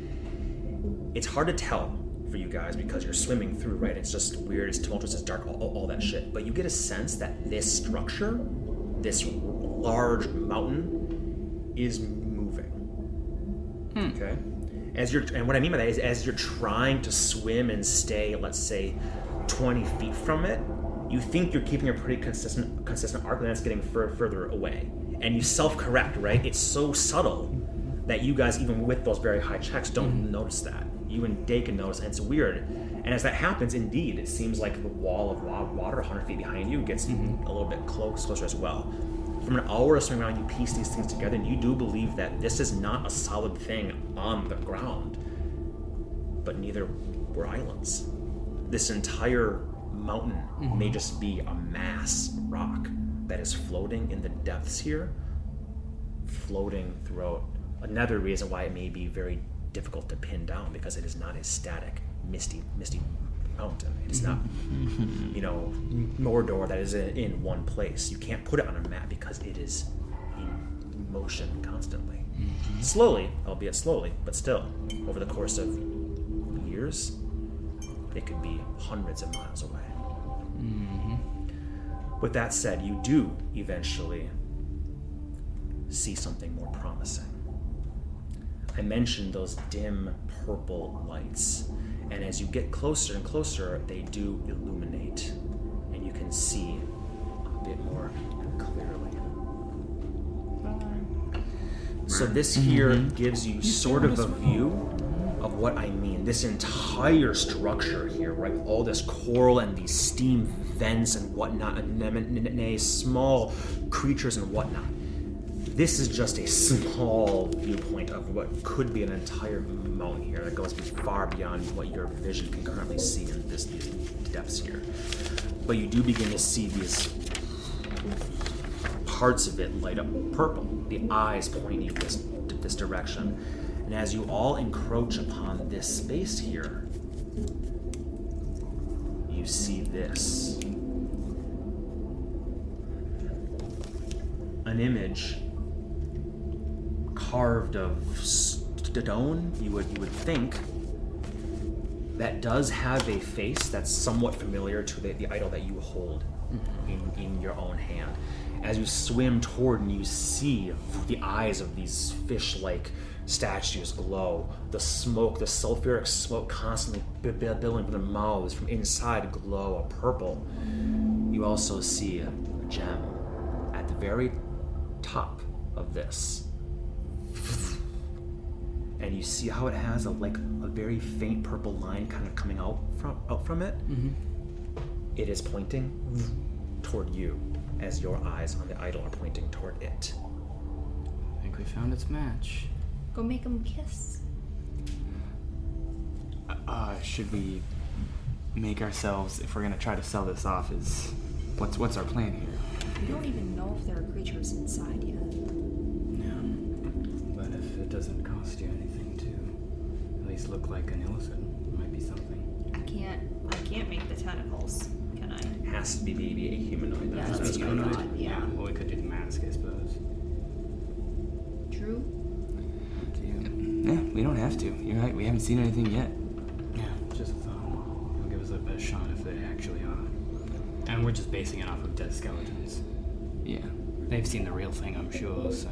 It's hard to tell for you guys because you're swimming through, right? It's just weird, it's tumultuous, it's dark, all, all, that shit. But you get a sense that this structure, this large mountain, is moving. Hmm. Okay. As you're, and what I mean by that is, as you're trying to swim and stay, let's say, 20 feet from it, you think you're keeping a pretty consistent, consistent arc, and that's getting fur- further away. And you self-correct, right? It's so subtle that you guys, even with those very high checks, don't hmm. notice that. You and Dakin notice, and it's weird. And as that happens, indeed, it seems like the wall of water 100 feet behind you gets mm-hmm. a little bit close, closer as well. From an hour of swimming around, you piece these things together, and you do believe that this is not a solid thing on the ground, but neither were islands. This entire mountain mm-hmm. may just be a mass rock that is floating in the depths here, floating throughout. Another reason why it may be very difficult to pin down because it is not a static, misty, misty mountain. It's not, you know, Mordor that is in, in one place. You can't put it on a map because it is in motion constantly. Mm-hmm. Slowly, albeit slowly, but still, over the course of years, it could be hundreds of miles away. Mm-hmm. With that said, you do eventually see something more promising. I mentioned those dim purple lights, and as you get closer and closer, they do illuminate, and you can see a bit more clearly. So this here mm-hmm. gives you sort of a view of what I mean. This entire structure here, right? All this coral and these steam vents and whatnot, anemone, small creatures and whatnot. This is just a small viewpoint of what could be an entire mountain here that goes far beyond what your vision can currently see in this, these depths here. But you do begin to see these parts of it light up purple, the eyes pointing this, this direction. And as you all encroach upon this space here, you see this. An image carved of stone, you would, you would think, that does have a face that's somewhat familiar to the, the idol that you hold mm-hmm. in, in your own hand. As you swim toward and you see the eyes of these fish like statues glow, the smoke, the sulfuric smoke constantly b- b- billowing from their mouths from inside glow a purple. You also see a gem at the very top of this and you see how it has a like a very faint purple line kind of coming out from out from it. It is pointing toward you, as your eyes on the idol are pointing toward it. I think we found its match. Go make them kiss. Uh, should we make ourselves, if we're gonna try to sell this off, is what's what's our plan here? We don't even know if there are creatures inside yet. To at least look like an illicit, it might be something. I can't. I can't make the tentacles. Can I? Has to be maybe a humanoid. Yeah, that's that's what what I I thought. Yeah. Well, we could do the mask, I suppose. True. Up to you. Yeah, we don't have to. You're right. We haven't seen anything yet. Yeah, just a thought. It'll give us our best shot if they actually are. And we're just basing it off of dead skeletons. Yeah. They've seen the real thing, I'm sure, so.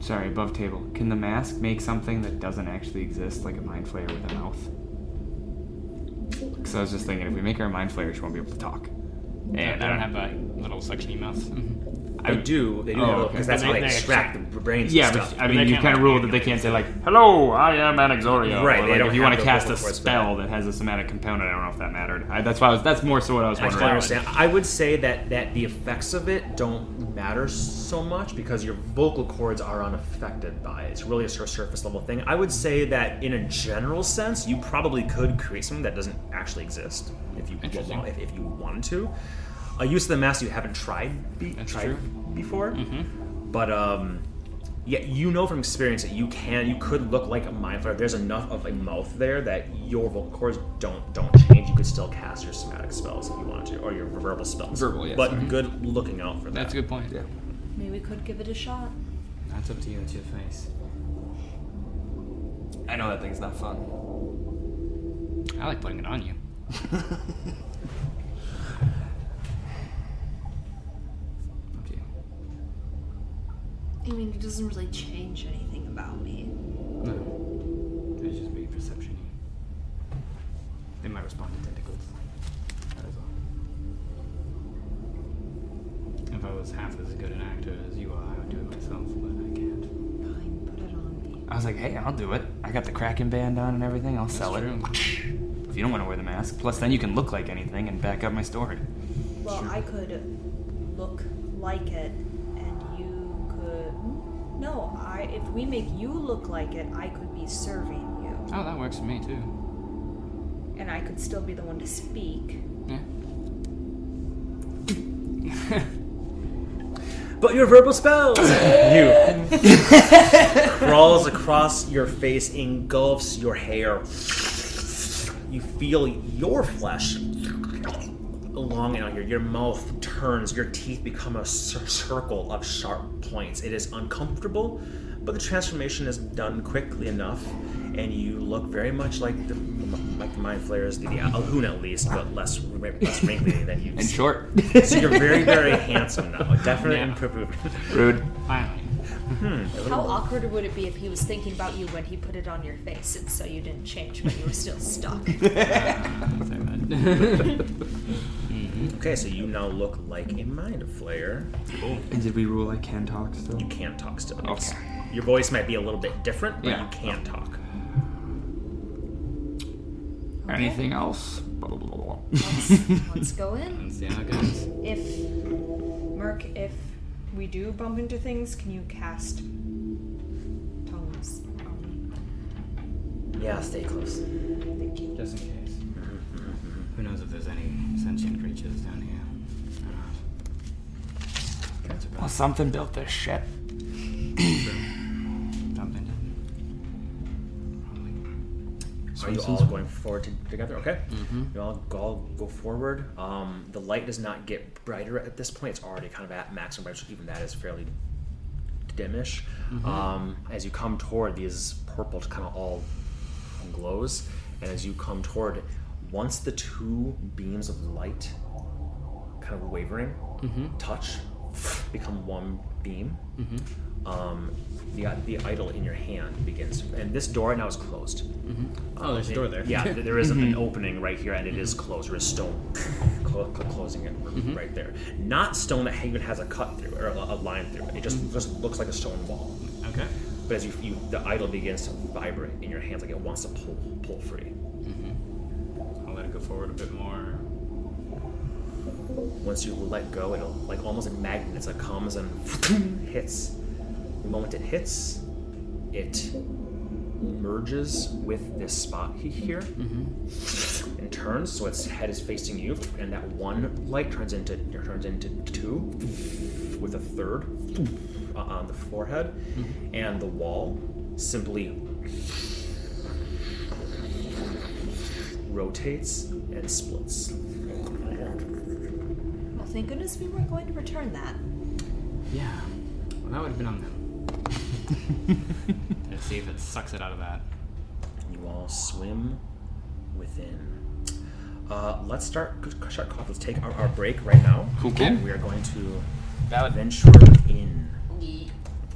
Sorry, above table. Can the mask make something that doesn't actually exist, like a mind flayer with a mouth? Because I was just thinking, if we make our mind flayer, she won't be able to talk. And I don't um, have a little suctiony mouth. Mhm. I do. They do Oh, because okay. that's But how they- they they extract the brains. Yeah, and but. I mean, you kind of like, rule that they can't say like, "Hello, I am Anaxoria." Right, Or, they like, if you want to cast a vocal cords for spell that has a somatic component, I don't know if that mattered. I, that's why I was. That's more so what I was I wondering. totally understand. I would say that that the effects of it don't matter so much because your vocal cords are unaffected by it. It's really a sur- surface level thing. I would say that in a general sense, you probably could create something that doesn't actually exist if you want, if, if you wanted to. A use of the mask you haven't tried be, tried before. But um, yeah, you know from experience that you can, you could look like a mind flayer. There's enough of a mouth there that your vocal cords don't don't change. You could still cast your somatic spells if you wanted to, or your verbal spells. Verbal, yes. But mm-hmm. good looking out for that. That's a good point. Yeah. Maybe we could give it a shot. That's up to you. It's your face. I know that thing's not fun. I like putting it on you. Up to you. I mean, it doesn't really change anything about me. No. It'd just be perception. They might respond to tentacles. That is all. If I was half as good an actor as you are, I would do it myself, but I can't. Fine, put it on me. I was like, hey, I'll do it. I got the Kraken band on and everything. I'll sell it. If you don't want to wear the mask. Plus, then you can look like anything and back up my story. Well, I could look like it, and you could. No, I. If we make you look like it, I could be serving you, Oh, that works for me too. and I could still be the one to speak. Yeah. But your verbal spells! you crawls across your face, engulfs your hair. You feel your flesh along and out here. Your mouth turns, your teeth become a cir- circle of sharp points. It is uncomfortable, but the transformation is done quickly enough, and you look very much like the like the mind flayers, the, the uh, Alhoon at least, but less less wrinkly than you. And short. So you're very, very handsome now. Definitely Yeah. improvement. Rude. Finally. Hmm. How awkward would it be if he was thinking about you when he put it on your face, and so you didn't change, but you were still stuck? Okay, so you now look like a mind flayer. And did we rule I can talk still? You can't talk still. Okay. Your voice might be a little bit different, but Yeah. you can talk. Anything else? Blah, blah, blah, blah. let's, let's go in. Let's see how it goes. If Merc, if we do bump into things, can you cast tongues on Yeah, stay close. Thank you. Just in case. Who knows if there's any sentient creatures down here or not. That's Well, something built this ship. Are you all going forward to, together? Okay. You all go, all go forward. Um, the light does not get brighter at this point. It's already kind of at maximum brightness. Even that is fairly dimish. Um, as you come toward these purple, kind of all glows, and as you come toward, once the two beams of light, kind of wavering, touch, become one beam. Um, the the idol in your hand begins, and this door right now is closed. Mm-hmm. Oh, um, there's a door there. Yeah, th- there is an opening right here, and it is mm-hmm. closed. There is stone clo- clo- closing it r- mm-hmm. right there. Not stone that even has a cut through or a, a line through it. It just just looks like a stone wall. Okay. But as you, you the idol begins to vibrate in your hands, like it wants to pull pull free. I'll let it go forward a bit more. Once you let go, it'll like almost a magnet. It comes and hits. The moment it hits, it merges with this spot he- here and turns, so its head is facing you, and that one light turns into turns into two, with a third uh, on the forehead, and the wall simply rotates and splits. Well, thank goodness we weren't going to return that. Yeah. Well, that would have been on them. Let's see if it sucks it out of that. You all swim within. Uh, let's start. Start off. Let's take our, our break right now. Cool, cool. And we are going to Valid. venture in.